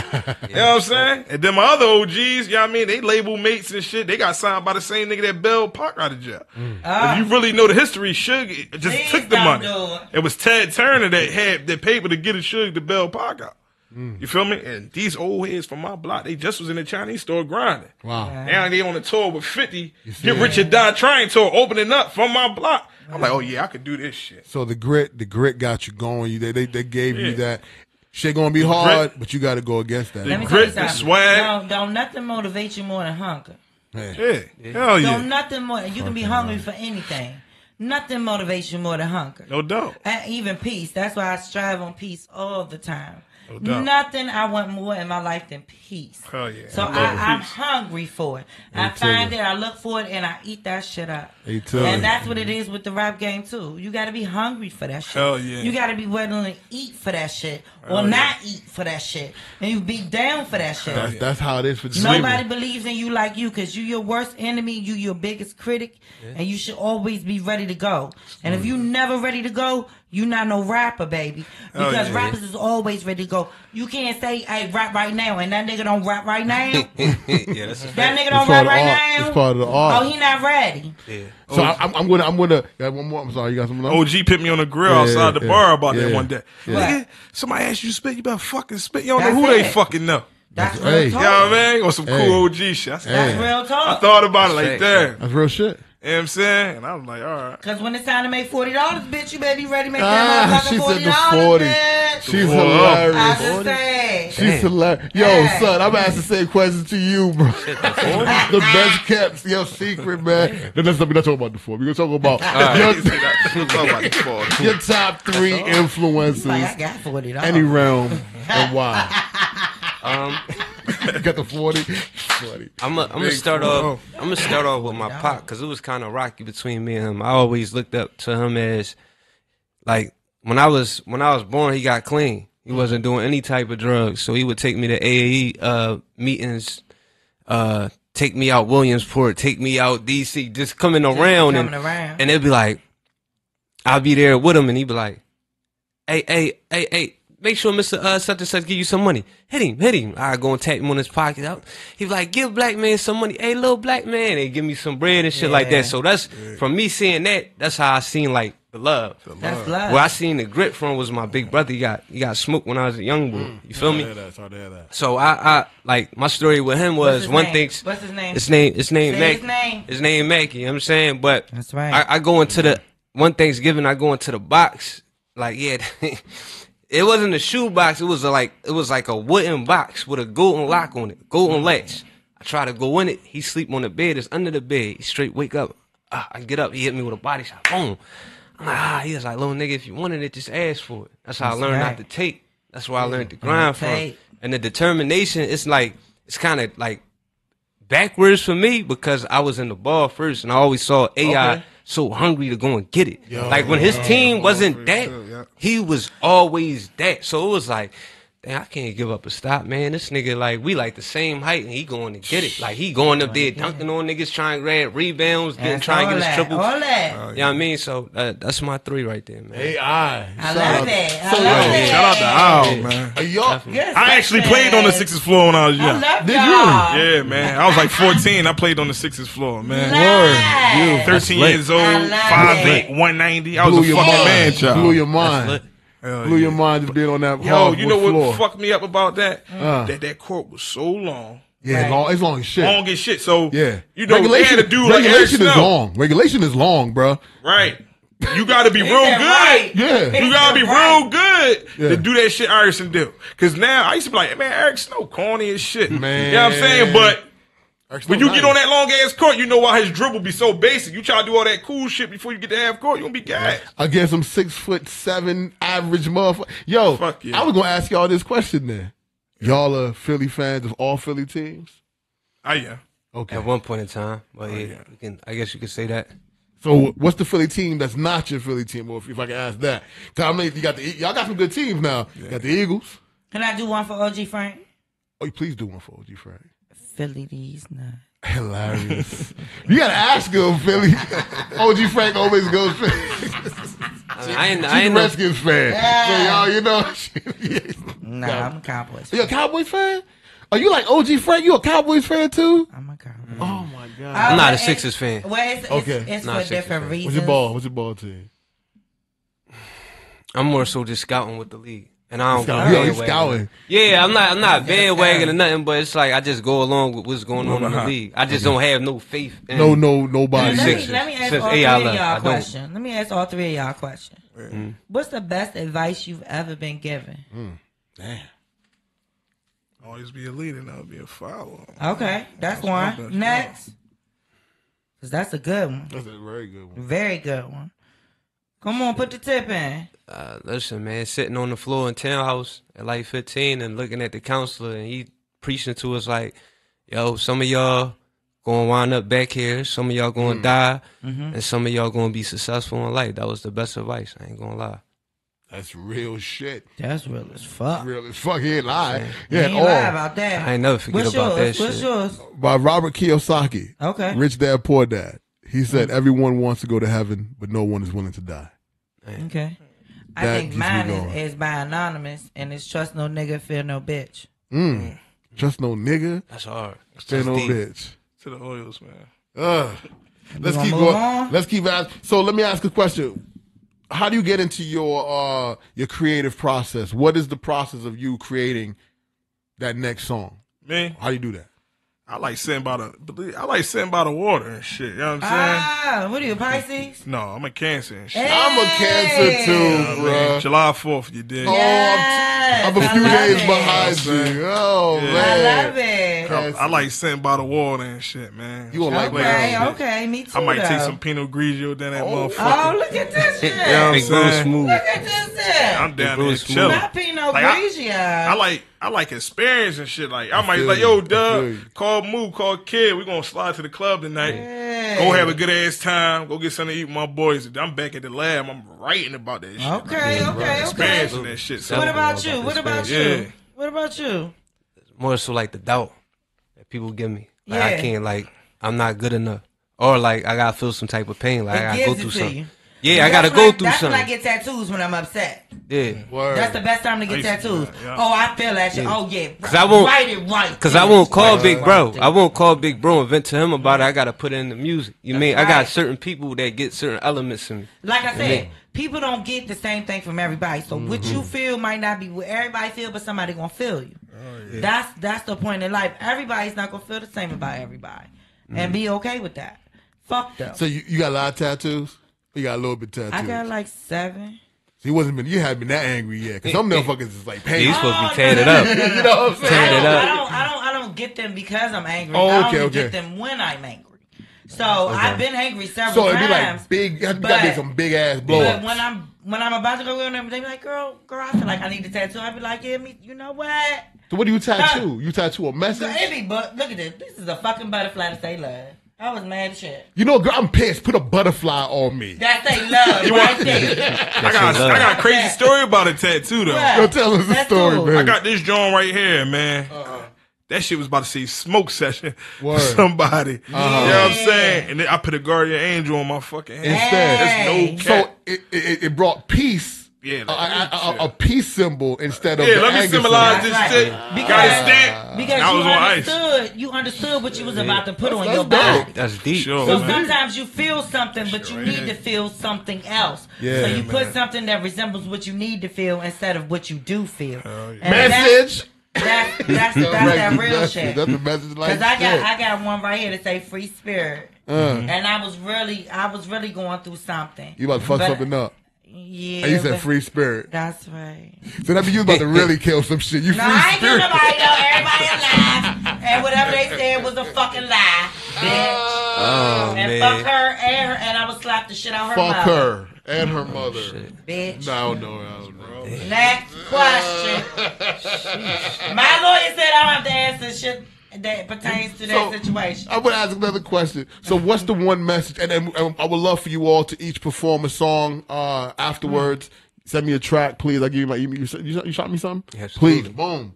You know what I'm saying? And then my other OGs, you know what I mean? They label mates and shit. They got signed by the same nigga that Bell Pac out of jail. Mm. Ah. If you really know the history, Suge just Please took the money. do it. It was Ted Turner that had the paper to get a Suge to Bell Pac out. Mm. You feel me? And these old heads from my block, they just was in the Chinese store grinding. Wow. Now they on the tour with 50, see Get that? Rich or Die Trying tour opening up from my block. I'm like, oh yeah, I could do this shit. So the grit, the grit got you going. You they they, they gave you that shit gonna be hard, but you got to go against that. The Let me grit, tell you the something. swag. Don't, don't nothing motivate you more than hunger. Man. Yeah, hell yeah, Don't nothing more. You can be hungry for anything. Nothing motivates you more than hunger. no doubt. And even peace. That's why I strive on peace all the time. No. Nothing I want more in my life than peace. Hell yeah. So I I, I'm hungry for it. I too. find it, I look for it, and I eat that shit up. Me too. And that's what it mm-hmm. is with the rap game too. You got to be hungry for that shit. Hell yeah. You got to be willing to eat for that shit, or Hell yeah. not eat for that shit, and you be down for that shit. That's, that's how it is for Nobody Nobody. believes in you like you because you your worst enemy, you your biggest critic, and you should always be ready to go. And if you never ready to go, you not no rapper, baby. Oh, Because yeah. rappers is always ready to go. You can't say, "Hey, rap right now," and that nigga don't rap right now. yeah, that's a that fact. nigga don't part rap right art. now. It's part of the art. Oh, he not ready. Yeah. Oh, so I, I'm, I'm gonna I'm gonna yeah, one more. I'm sorry. You got something else? OG put me on the grill Yeah, outside the yeah, bar about that one day. yeah. Nigga, somebody asked you to spit, you better fucking spit. You don't That's know who they it. fucking know. That's Hey. real You talk. know what I mean? Or some Hey. cool OG shit. I, said, Hey. That's real I talk. thought about it like, Respect, damn. That's real shit. You know what I'm saying? And I was like, all right. Cause when it's time to make forty dollars, bitch, you better be ready to make Ah, that she motherfucking said forty the 40. bitch. She's Whoa. I just said. She's hilarious. Yo, Hey. son, I'm asking the same question to you, bro. the best kept, your secret, man. Then let's not, we're not talking about the four. We're gonna talk about your, your top three Like I influences, got forty dollars. any realm, and why. Um, You got the 40? Funny. I'm gonna I'm start fool. off. I'm gonna start off with my pop because it was kind of rocky between me and him. I always looked up to him as like when I was when I was born, he got clean. He wasn't doing any type of drugs, so he would take me to AAE uh, meetings, uh, take me out Williamsport, take me out DC, just coming around and around. and they'd be like, I'll be there with him, and he'd be like, Hey, hey, hey, hey, make sure Mr. Uh, such and such give you some money. Hit him, hit him. I go and tap him on his pocket out. He'd like, give black man some money. Hey, little black man, they give me some bread and shit like that. So that's from me seeing that. That's how I seen like the love. That's love. Where I seen the grit from was my big brother. He got he got smoked when I was a young boy. You feel me? that's hard to hear that. So I, I like my story with him What's was his one name? thing. What's his name? His name. His name. Say Mac. his name. His name Mackie. You know what I'm saying, but That's right. I, I go into the one Thanksgiving. I go into the box. Like yeah, it wasn't a shoe box. It was a, like it was like a wooden box with a golden lock on it, golden latch. I try to go in it. He sleep on the bed. It's under the bed. He straight wake up. Ah, I get up. He hit me with a body shot. Boom. I'm like ah. He was like little nigga. If you wanted it, just ask for it. That's how I learned right. not to take. That's where I learned to grind from. And the determination. It's like it's kind of like backwards for me because I was in the ball first and I always saw AI Okay. So hungry to go and get it. like when his team wasn't that, he was always that. So it was like Damn, I can't give up a stop, man. This nigga like we like the same height, and he going to get it. Like he going up there dunking on niggas, trying to grab rebounds, getting trying to get his that, triple. all that. You know what I mean? So uh, that's my three right there, man. AI. I love it. I So, love yo. Shout out to Al, man. Hey, y'all, Yes, I actually played on the Sixers floor when I was I young. love Did you? y'all. Yeah, man. I was like 14. I played on the Sixers floor, man. Nice. 13 years old, I 5'8", 190. I was blew a your fucking man child. Blew your mind. Lit. Hell Blew yeah. your mind just being on that. Yo, you know what floor. fucked me up about that? Uh. That that court was so long. Yeah, Right. long, it's long as shit. Long as shit. So, yeah, you know, they had to do like regulation is long. Regulation is long, bro. Right. You got to be real good. right. Yeah. You gotta be Right. real good Yeah. to do that shit Iverson do. Cause now I used to be like, man, Eric Snow corny as shit. Man. You know what I'm saying? But Eric when you get on that long ass court, you know why his dribble be so basic. You try to do all that cool shit before you get to half court, you gonna be gassed. against some six foot seven average motherfucker. Yo, Fuck yeah. I was gonna ask y'all this question then. Y'all are Philly fans of all Philly teams? Oh yeah. Okay. At one point in time, but oh, yeah, yeah. can. I guess you could say that. So what's the Philly team that's not your Philly team? Or if, if I can ask that, cause I mean, you got the y'all got some good teams now. You got the Eagles. Can I do one for OG Frank? Oh, please do one for OG Frank. Philly these nuts. Hilarious. you gotta ask him, Philly. OG Frank always goes Philly. I, mean, I ain't. I She's a ain't no, Redskins fan. So y'all, you know. Nah, I'm a Cowboys. you a Cowboys fan? Are you like OG Frank? You a Cowboys fan too? I'm a Cowboys. Oh my god. I'm not a it's- Sixers fan. Well, it's, it's, Okay. it's Not for Sixers different fan. reasons. What's your ball? What's your ball team? I'm more so just scouting with the league, and I don't go Scouting. Yeah, he's bandwagon. scouting. Yeah, I'm not. I'm not bandwagoning or nothing, but it's like I just go along with what's going on in the uh-huh. league. I just don't have no faith. In, No, no, nobody. Let me, let me ask Since all AI three of left, y'all I a don't. question. Let me ask all three of y'all a question. Mm. What's the best advice you've ever been given? Mm. Always be a leader, not be a follower. Okay, that's my best one. Next. Because that's a good one. That's a very good one. Very good one. Come on, put the tip in. Uh, listen, man, sitting on the floor in townhouse at like 15 and looking at the counselor and he preaching to us like, yo, some of y'all gonna wind up back here, some of y'all gonna die, and some of y'all gonna be successful in life. That was the best advice. I ain't gonna lie. That's real shit. That's real as fuck. Real as fuck. He ain't lie. You Yeah, ain't lie all. about that. I ain't never forget What's about yours? that What's shit. yours? By Robert Kiyosaki. Okay. Rich Dad Poor Dad. He said everyone wants to go to heaven, but no one is willing to die. Okay. I think mine is, is by anonymous, and it's trust no nigga, fear no bitch. Mm. Just no nigga, That's hard. That's fear no deep. bitch. To the Oils, man. Ugh. Let's keep going. on? Let's keep asking. So let me ask a question. How do you get into your uh your creative process? What is the process of you creating that next song? Me, How do you do that? I like sitting by the I like sitting by the water and shit. You know what I'm saying? Ah, what are you, Pisces? no, I'm a cancer and shit. Hey. I'm a cancer too, I mean, bruh. July 4th, you did. Oh, Yes, I'm, I'm a I few days it. behind you. Oh Yeah. I love it. Yes. I like sitting by the water and shit, man. You gonna like Play that Okay, okay, me too. I might take some Pinot Grigio down that Oh. motherfucker. Oh, look at this shit. You know what I'm saying? smooth. Look at this shit. I'm down Big there smooth. chilling. Not Pinot Like, I- Grigio. I like I like experience and shit. Like I might feel like, you. yo, I Dub, call Moo, call Kid. We gonna slide to the club tonight. Yeah. Go have a good ass time. Go get something to eat with my boys. I'm back at the lab. I'm writing about that shit. Okay, okay, okay. Experiencing that shit. So What about you? What about you? Yeah. What about you? More so like the doubt that people give me. Like I can't like I'm not good enough. Or like I gotta feel some type of pain. Like I gotta go through something. you. Yeah, I gotta go when through That's something. when I get tattoos when I'm upset. yeah. Word. That's the best time to get used to tattoos. that, yeah. Oh, I feel that shit. Oh yeah, Cause I won't- write it right. Cause I won't call Right, Big Bro. right. I won't call Big Bro and vent to him about it. I gotta put it in the music. You mean I got certain people that get certain elements in me. Like I said, then- people don't get the same thing from everybody. So what Mm-hmm. you feel might not be what everybody feel, but somebody gonna feel you. Oh, That's that's the point in life. Everybody's not gonna feel the same about everybody, Mm-hmm. and be okay with that. Fuck them. So you, you got a lot of tattoos? You got a little bit tattoos. I got like seven. he wasn't been. You hadn't been that angry yet. Cause some motherfuckers is like Yeah, you supposed to Oh, be tearing it up. you know what I'm saying? Tearing it I up. don't, I don't, I don't get them because I'm angry. Oh, I okay, only okay. get them when I'm angry. So I've been angry several times. So it'd be times. like big. You got to be some big ass blow But when I'm when I'm about to go in there, they be like, "Girl, girl, I feel like I need a tattoo." I be like, "Yeah, me. You know what? So what do you tattoo? You tattoo a message? it be but look at this. This is a fucking butterfly to say love. I was mad as shit. You know, girl, I'm pissed. Put a butterfly on me. That's they love right there. I got I got a crazy story about a tattoo though. Right. Yo, tell us the story, do it. man. I got this joint right here, man. Uh-huh. That shit was about to say smoke session Word. for somebody. Uh-huh. You know what I'm saying? And then I put a guardian angel on my fucking hand. Instead. That's no cap. So it, it, it brought peace. Yeah, a, like, a, a, a peace symbol instead of yeah, the let me symbolize symbol. this That's shit. right. Got it Because- stamped. Because you was on ice. understood, you understood what you was about to put on That's your dope. body. That's deep. Sure, So man. sometimes you feel something, but you need here. to feel something else. Yeah, so you man. put something that resembles what you need to feel instead of what you do feel. Hell yeah. And that's- Message. That's that's that's, that real Message. shit. That's a message like Cause I got. I got one right here that say free spirit, Uh, and I was really I was really going through something. you about to fuck But- something up. Yeah, And you said free spirit. That's right. So that means you about to really kill some shit. You No, free I ain't spirit. nobody though. Everybody alive, and whatever they said was a fucking lie, bitch. Oh and fuck her and her, and I would slap the shit out her Fuck mother, her and her oh, mother. bitch. No, I don't know. I don't know. Next question. My lawyer said I don't have to answer shit that pertains to that So, situation. I'm gonna ask another question. So, what's the one message? And, and, and I would love for you all to each perform a song uh, afterwards. Send me a track, please. I give you my email. You, shot- you, shot- you shot me something? Yes, please. absolutely. Boom.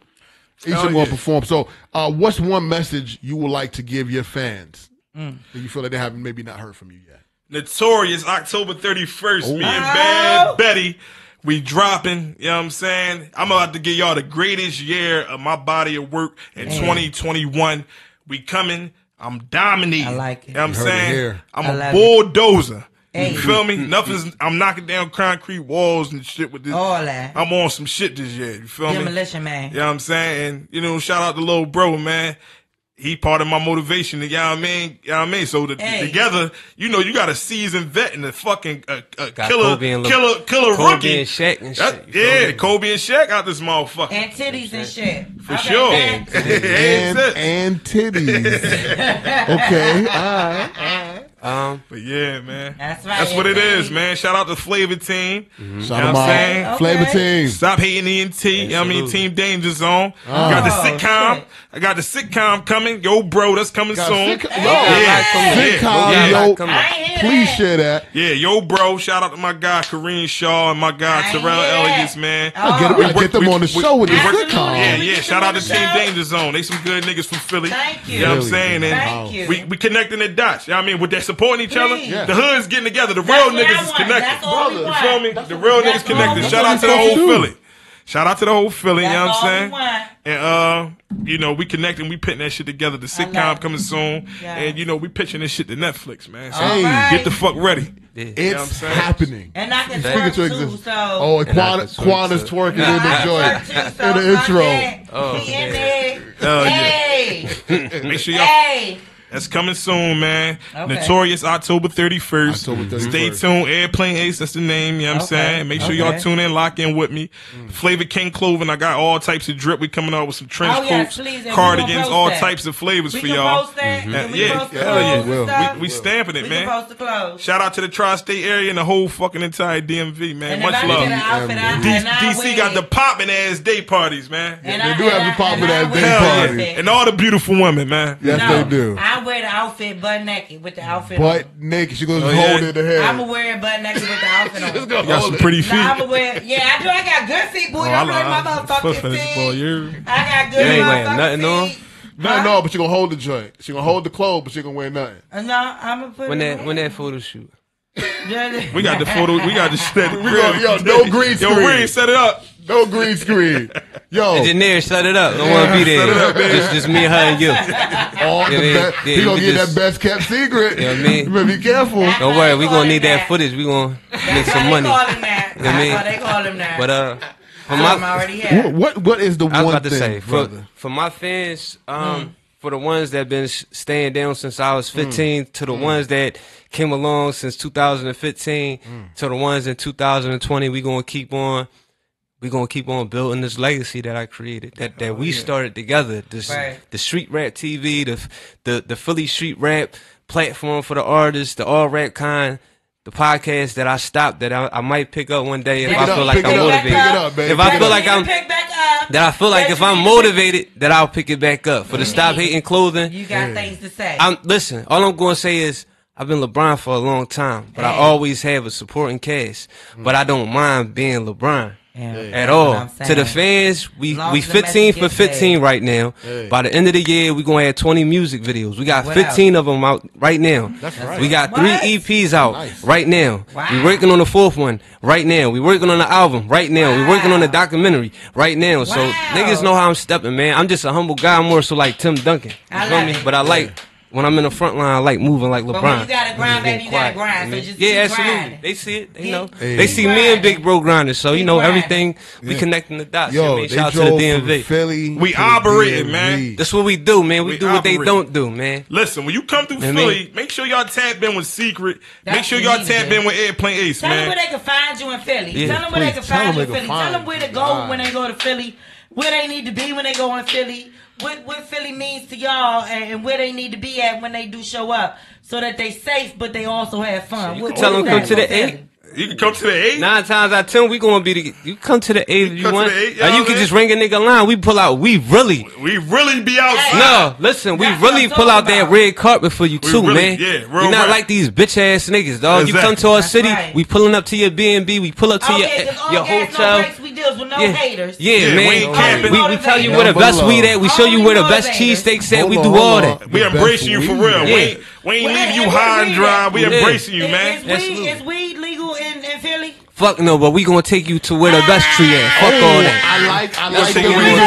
Each Hell of them will yeah. perform. So, uh, what's one message you would like to give your fans Mm. that you feel like they haven't maybe not heard from you yet? Notorious October 31st. Me and Oh. Bad Betty. We dropping, you know what I'm saying? I'm about to give y'all the greatest year of my body of work in mm. 2021. We coming. I'm dominating. I like it. You know what I'm heard saying? here. I'm I a love bulldozer. Hey. You feel me? Mm-hmm. Nothing's, I'm knocking down concrete walls and shit with this. All that. I'm on some shit this year. You feel me? Demolition man. You know what I'm saying? And, you know, shout out to little bro, man. He part of my motivation, you know what I mean? You know what I mean? So the, Hey. together, you know, you got a seasoned vet and a fucking uh, uh, Got killer, Kobe and Le- killer, killer Kobe rookie. and Shaq and That- shit, yeah, me? Kobe and Shaq out this motherfucker. And titties and shit. For Okay, sure. next. And, and titties. okay. All right. Um, But yeah, man. That's right. That's what it is, baby. man. Shout out to Flavor Team. Shout You know them what I'm saying? out. Flavor Okay. Team. Stop hating ENT. You know what I mean? Team Danger Zone. Got the Oh, sitcom. shit. I got the sitcom coming. Yo, bro, that's coming Got soon. sitcom- yeah. Yo, yeah. Sitcom, yeah. yo. Come on. Please that. share that. Yeah, yo, bro. Shout out to my guy Kareem Shaw and my guy I ain't Terrell hear. Elliott, man. Oh. I get, We work- get them we- on the we- show with the Absolutely. sitcom. Yeah, yeah. Shout out to the Team. Danger Zone. They some good niggas from Philly. Thank you. You know what I'm saying? And Thank you. we we connecting the dots. You know what I mean? With that supporting each other. Please. Yeah. The hood's getting together. The That's real niggas is connected. That's all we You feel me? That's The real niggas connected. all we Shout out to the That's whole Philly. Shout out to the whole Philly, you know what I'm saying? And uh, you know, we connecting, we putting that shit together. The sitcom coming soon. Yeah. And you know, we pitching this shit to Netflix, man. So Hey. Alright. get the fuck ready. Yeah. It's You know what I'm saying? happening. And I can Speaking twerk to too, existence. so. Oh, and And Quan, Quan is twerking No, in the I joint. twerk so in the intro. that. Oh, He in yeah. there. Oh, yeah. Make sure y'all hey. That's coming soon, man. Okay. Notorious October 31st. October 31st. Stay tuned. Airplane Ace, that's the name. You know what I'm Okay. saying? Make sure y'all tune in, lock in with me. Flavor King Cloven. I got all types of drip. We coming out with some trench Oh, coats, please, and we cardigans, all that. types of flavors We for can y'all. post that. Uh, Can we yeah, hell yeah. and Will. We, we stamping it, We man. can post the clothes. Shout out to the tri-state area and the whole fucking entire DMV, man. And Much love. get outfit, I, D- DC got the it. popping ass day parties, man. And They I- do have the poppin' and I ass day parties. And all the beautiful women, man. Yes, they do. I wear the outfit butt naked with the outfit Butt on. naked. She goes Oh, hold yeah? it in her I'ma wear it butt naked with the outfit on. You got some pretty feet. No, I'm gonna wear. Yeah, I do. I got good feet, boy. Oh, I'm like my motherfucking fetish, boy. feet. You I got good You ain't wearing motherfucking nothing on? feet. No, no, but she gonna hold the joint. She gonna hold the clothes, but she gonna wear nothing. Uh, No, I'm gonna put When it that when that photo shoot. We got the photo. We got the shit. We got- yo, no green screen. Yo, screen. Reed, set it up. No green screen. Yo, Engineer, shut it up. Don't want to be there. Shut it up, baby. just, just me, her, and you. all the Yeah, yeah, best. yeah, he gonna get just- that best kept secret. You know what I mean? You better be careful. Don't worry, we gonna need that That. footage. We gonna make That's some why money. Call him that. You know what I That's why they call him that. But uh, for I'm my already What, here. what what is the I was one about to thing, say for for my fans, um, for the ones that been staying down since I was 15, to the ones that came along since 2015, to the ones in 2020, we gonna keep on we're gonna keep on building this legacy that I created, that that oh, we yeah. started together. This right. the street rap TV, the the the Philly street rap platform for the artists, the all rap kind. The podcast that I stopped that I, I might pick up one day if pick I feel up, like I'm motivated. Up, if I feel like I'm that I feel like if I'm motivated, that I'll pick it back up. For the stop hating clothing, you got things to say. I'm listen. All I'm gonna say is I've been LeBron for a long time, but I always have a supporting cast. But I don't mind being LeBron. At all. To the fans, we we 15 for 15 paid. right now. By the end of the year, we're going to have 20 music videos. We got what 15 of them out right now. That's right. We got what? three EPs out nice. right now. Wow. We're working on the fourth one right now. We're working on the album right now. Wow. We're working on the documentary right now. Wow. So niggas know how I'm stepping, man. I'm just a humble guy, more so like Tim Duncan. You I feel me? It. But I like. Yeah when I'm in the front line, I like moving like LeBron. But when you gotta grind, baby, you gotta grind. So just yeah, absolutely. Grinding. They see it. They know. Hey. They see me and Big Bro grinding. So you know everything. Yeah. We connecting the dots. Yo, yeah, man. Shout out to the DMV. Philly we operating, man. That's what we do, man. We, we do what they don't do, man. Listen, when you come through man, Philly, man. make sure y'all tap in with Secret. That's make sure y'all tap in with Airplane Ace, Tell man. Tell them where they can find you in Philly. Yeah, Tell them where they can find you in Philly. Tell them where to go when they go to Philly. Where they need to be when they go in Philly what what Philly means to y'all and, and where they need to be at when they do show up, so that they safe, but they also have fun. So you what, can tell them come to the eight. You can come to the eight. Nine times out of ten, we gonna be the. You come to the eight if you, want. Now you can just ring a nigga line. We pull out. We really. We really be out. No, listen. We really pull out that red carpet for you too, man. Yeah, We're not like these bitch ass niggas, dog. You come to our city. We pulling up to your B and B. We pull up to your your hotel. We with no yeah. haters. Yeah, yeah man. We, we, we, tell you where the best weed at. We show you where the best cheesesteaks at. We do all that. We embracing you for real. We ain't well, leave you high and dry. We yeah. embracing you, man. Is, weed, is weed legal in, in Philly? Fuck no, but we gonna take you to where the best tree is. Fuck oh, all that. I like, I like the weed.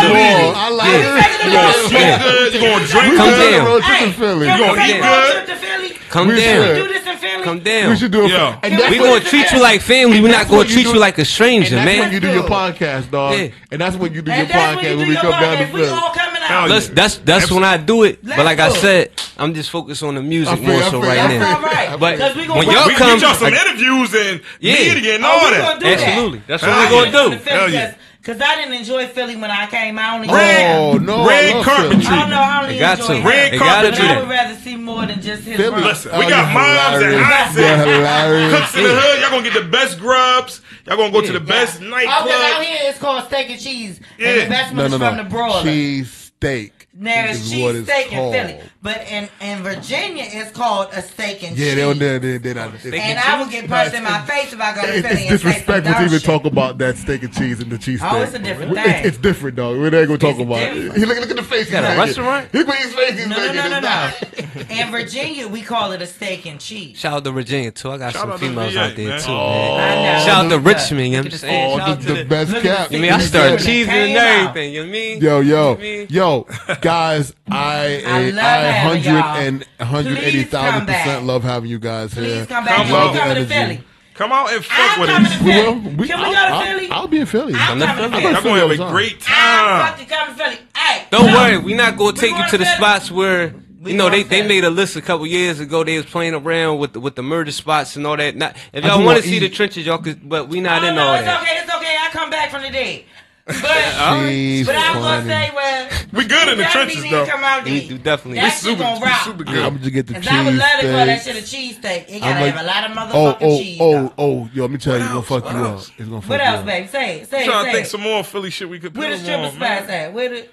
I like yeah. it. You gonna smoke yeah. good. You gonna drink Come good. Down. Road trip in Philly. You gonna eat good. Come we down. Should. Do this in Philly. Come down. We should do it. Yeah. And we gonna treat you like family. We're not gonna treat you like a stranger, man. That's when you do your podcast, dog. And that's when you do your podcast when we come down to Philly out. Let's, that's that's Absolutely. when I do it. Let's but like I said, I'm just focused on the music feel, more so right now. Right. But we when y'all we, come, we get y'all some like, interviews and yeah. media and oh, all that. Absolutely, that's what we're gonna do. Hell yeah. Cause I didn't enjoy Philly when I came. I only red, oh, no, red carpet. Oh no! know. I only got enjoy to. red carpet. I would rather see more than just his. Philly. Listen, we got moms and aunts and cooks in the hood. Y'all gonna get the best grubs. Y'all gonna go to the best nightclub. Oh, cause out here it's called steak and cheese. Yeah. And the best no, no, no. from the broiler. Cheese mistake there is cheese steak in Philly, but in, in Virginia it's called a steak and yeah, cheese. Yeah, they're, they're, they're not. Steak and, and I would get punched in my face if I go to Philly. It's and disrespectful to even talk about that steak and cheese and the cheese. Steak. Oh, it's a different thing. It's, it's different, dog. We're not gonna talk about different. it. He look, look at the face. Got a restaurant. Look at his face. He's no, no, no, no, no. in Virginia, we call it a steak and cheese. Shout out to Virginia too. I got Shout some females out there too. Shout out to Richmond. You know what I'm saying? the oh, best cap. I mean, I started cheesing and everything. You mean? Yo, yo, yo. guys, I I, I 100 y'all. and 180,000 percent love having you guys here. Please come back. Come Love. Philly. Come out and fuck I'm with coming to us. We Philly. will. We, go to I'll, Philly? I'll, I'll be in Philly. I'm coming to Philly. I'm gonna have a great I'm time. fucking coming to Philly. Hey, Don't worry, we not gonna take you to the spots where We you know they, they made a list a couple years ago. They was playing around with the, with the murder spots and all that. Not if I y'all want to see the trenches, y'all could. But we not oh, in all that. It's okay. It's okay. I come back from the day. But, right. but I'm gonna say, well, we good in the trenches though. Come out to. We, definitely, that we super, gonna rock. super good. I'm gonna get the cheese. I would love to call that shit a cheese steak. It gotta like, have a lot of motherfucking oh, oh, cheese. Oh, though. oh, yo, let me tell you, else, gonna fuck you up. It's gonna fuck you up. What else, baby? Say it, say I'm it. Trying to think some more Philly shit we could. put Where the stripper spots at? Where the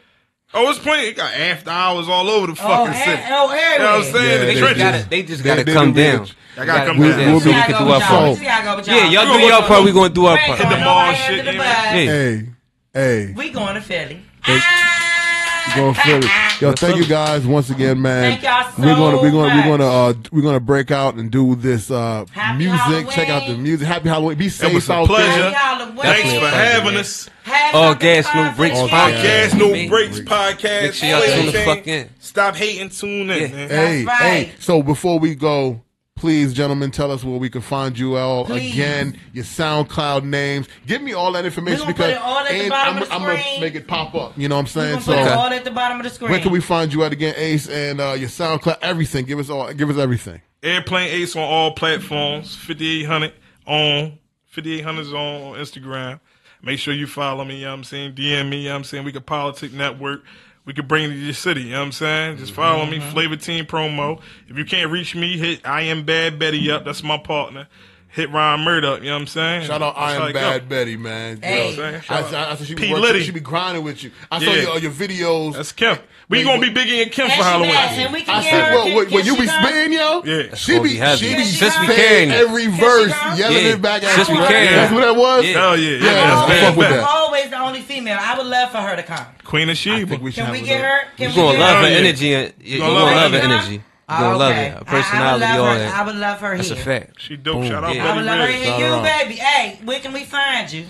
Oh, it's plenty. It got after hours all over the oh, fucking oh, city. Oh, everywhere. You know what I'm saying? Yeah, the they, gotta, they just got to come down. I gotta come down. We'll, we'll, we can do our part. Yeah, y'all do your part. We're going to do our part. Hit the mall shit. Hey. Hey. We going to Philly. Hey. Ah! Going Philly. Yo, What's thank you guys once again, man. Thank y'all so we're gonna we're gonna much. we're gonna uh we're gonna break out and do this uh music. Halloween. Check out the music. Happy Halloween. Be safe it was a out pleasure. There. Thanks for having us. Have gas, no breaks podcast. Gas, no breaks podcast. Tune in. Stop hating, tune in. Yeah. Hey, right. hey. So before we go, Please, gentlemen, tell us where we can find you all Please. again. Your SoundCloud names. Give me all that information because I'm, I'm gonna make it pop up. You know what I'm saying? So all at the bottom of the screen. Where can we find you at again, Ace? And uh, your SoundCloud, everything. Give us all. Give us everything. Airplane Ace on all platforms. 5800 on 5800 is on Instagram. Make sure you follow me, you know what I'm saying? DM me, you know what I'm saying? We can Politic Network. We could bring it to your city. You know what I'm saying? Just follow me. Mm-hmm. Flavor Team promo. If you can't reach me, hit I am Bad Betty up. That's my partner. hit Ron Murdoch. You know what I'm saying? Shout out I am it go. Bad Betty, man. Hey. You know what I'm saying? I, Shout I, out I said she be, P. working, Liddy. she be grinding with you. I saw your, your videos. That's Kim. We gonna be Biggie and Kim And for Halloween. and we can I get said, her. well, Can- when, when you be come? spitting, yo, Yeah. she be be she Can be she be spitting carrying it. every verse, come? yelling Yeah. it back at Just you. be carrying That's what that was. Yeah. Hell yeah. Yeah, yeah. I that's fuck with I'm always the only female. I would love for her to come. Queen of I Sheba. think we should Can have we get there. her? Can You we gonna get love her? her energy. and- You gonna gonna love love her. her energy. You Oh, gonna love it. Her I- I would personality, love all her- I that. would love her That's a here. fact. She dope. Boom. Shout out Yeah. I would love her Betty here. Shout You, out. baby. Hey, where can we find you?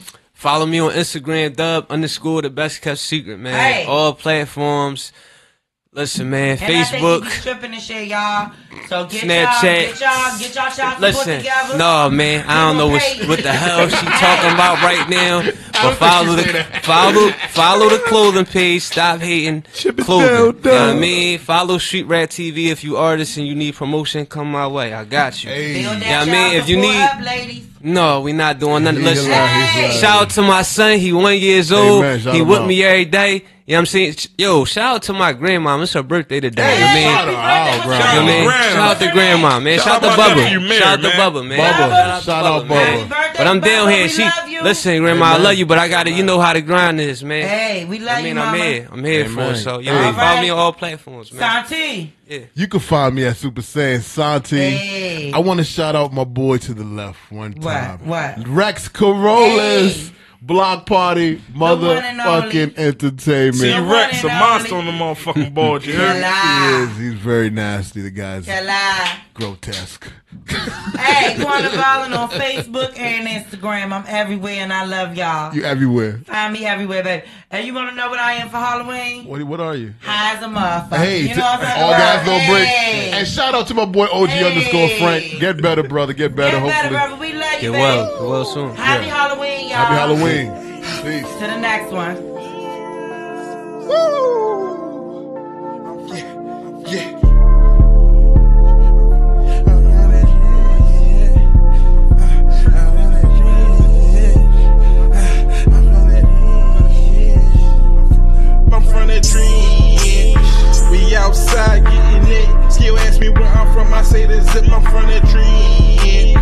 Follow me on Instagram, dub underscore the best kept secret, man. Hey. All platforms. Listen, man. And I think Facebook. he be tripping and shit, y'all. So get Snapchat. y'all, get y'all, get y'all shots to put Listen, together. no man, I don't know what, what the hell she talking about right now. But follow the follow follow the clothing page. Stop hating Chip it clothing. down, You know what I mean? Follow Street Rat TV if you artists and you need promotion. Come my way, I got you. Hey. Build that Yeah, I mean, if you need- up, ladies. No, we not doing nothing. He's Listen, alive, shout out to my son. He one years old. man, he him with out. me every day. You know what I'm saying? Yo, shout out to my grandma. It's her birthday today. Hey, you know what I mean? shout out, Happy bro. birthday, You know what I mean? Grandma. Shout out to grandma, man. Shout Shout out to Bubba. nephew, Shout out to. Bubba, man. Bubba. Shout out man. Bubba. But I'm down here. She love you. Listen, grandma, I love you, but I got to You know how the grind is, man. Hey, we love I mean, you, I'm here. I'm here for Amen. it. So, Hey. yeah, follow me on all platforms, man. Santi. Yeah. You can find me at Super Saiyan Santi. Hey. I want to shout out my boy to the left one What? time. What? Rex Corollas. Hey. Block Party, motherfucking entertainment. See, The one Rex, a monster only. on the motherfucking board. You heard? He is. He's very nasty. The guy's Kala. grotesque. Hey, Quanta Violin on Facebook and Instagram. I'm everywhere and I love y'all. You everywhere. Find me everywhere, baby. And you want to know what I am for Halloween? What? What are you? High as a motherfucker. Hey, you know what I'm talking all about? guys no break. Hey. And shout out to my boy OG Hey. underscore Frank. Get better, brother. Get better. Get better, hopefully. brother. We love you, Get baby. well. Get well soon. Happy Yeah. Halloween, y'all. Happy Halloween. Peace. To the next one. Yeah. Yeah. I'm from that dream. Yeah. I'm on that dream. Yeah. My front of the dream. We outside getting it. Still ask me where I'm from. I say the zip. I'm from that dream.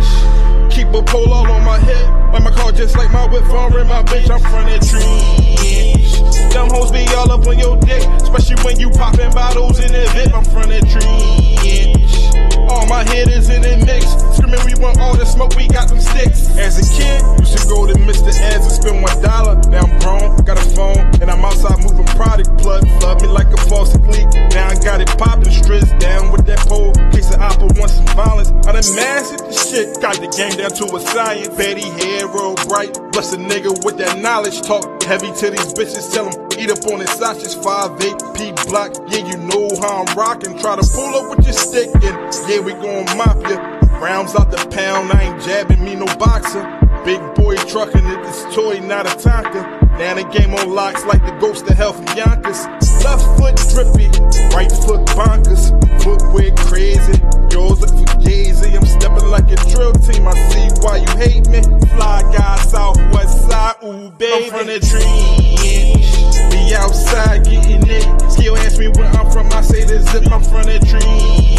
A pole all on my head. Like my car, just like my whip. Foreign my bitch. I'm from that dream. Them hoes be all up on your dick. Especially when you popping bottles in the VIP. I'm from that dream. All my hitters in the mix. Screaming, we want all the smoke, we got them sticks. As a kid, used to go to Mr. Eds and spend one dollar. Now I'm grown, got a phone, and I'm outside moving product. Plug, flood me like a faucet leak. Now I got it popping, strips down with that pole. Case of opera wants some violence. I done mastered the shit, got the game down to a science. Betty hair roll bright, bless a nigga with that knowledge. Talk heavy to these bitches, tell them eat up on his sausages. 5'8, P block, yeah, you know how I'm rocking. Try to pull up with your stick, and yeah, we gon' mop ya. Rounds out the pound, I ain't jabbing me no boxer. Big boy trucking it, this toy, not a Tonka. Now the game on locks like the ghost of hell from Yonkers. Left foot drippy, right foot bonkers. Footwear crazy, yours look for gazy. I'm stepping like a drill team, I see why you hate me. Fly guy, southwest side, ooh baby. I'm from the dream. be outside getting it. Still ask me where I'm from, I say the zip, I'm from the dream.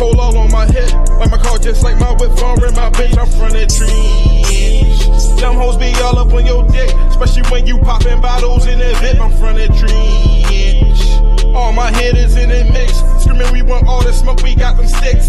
A pole all on my head. Like my car, just like my whip, foreign my bitch, I'm from the dream. Them hoes be all up on your dick. Especially when you popping bottles in the VIP, I'm from the dream. All my hitters in the mix. Screaming, we want all the smoke, we got them sticks.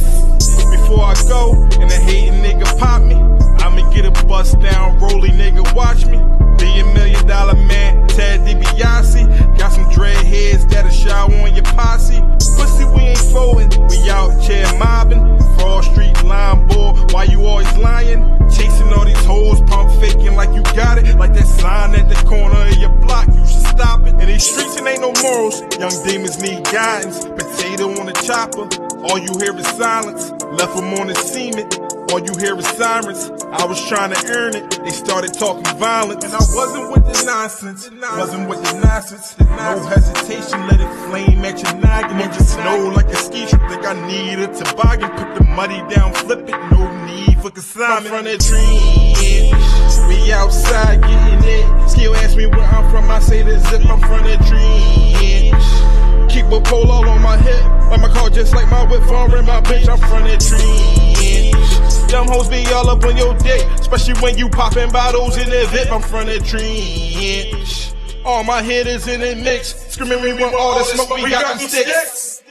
Before I go, and the hating nigga pop me. I'ma get a bust down, rolling nigga, watch me. Be a million dollar man, Ted DiBiase. Got some dread heads that'll shower on your posse. Pussy, we ain't folding, we out here mobbing. Broad Street line boy, why you always lying? Chasing all these hoes, pump faking like you got it. Like that sign at the corner of your block, you should stop it. In these streets, it ain't no morals. Young demons need guidance. Potato on the chopper, all you hear is silence. Left them on the cement. All you hear is sirens. I was trying to earn it. They started talking violence. And I wasn't with the nonsense. Wasn't with the nonsense. No hesitation. Let it flame at your noggin. And just know like a ski trip. Think I need a toboggan. Put the money down, flip it. No need for consignment. I'm from the dream. We outside getting it. Still ask me where I'm from. I say the zip. I'm from the dream. Keep a pole all on my head. Like my car, just like my whip, foreign my bitch. I'm from the dream. Them hoes be all up on your dick, especially when you popping bottles in the VIP. I'm from the trench. All my hitters in the mix, screaming we want all the smoke, we got them sticks.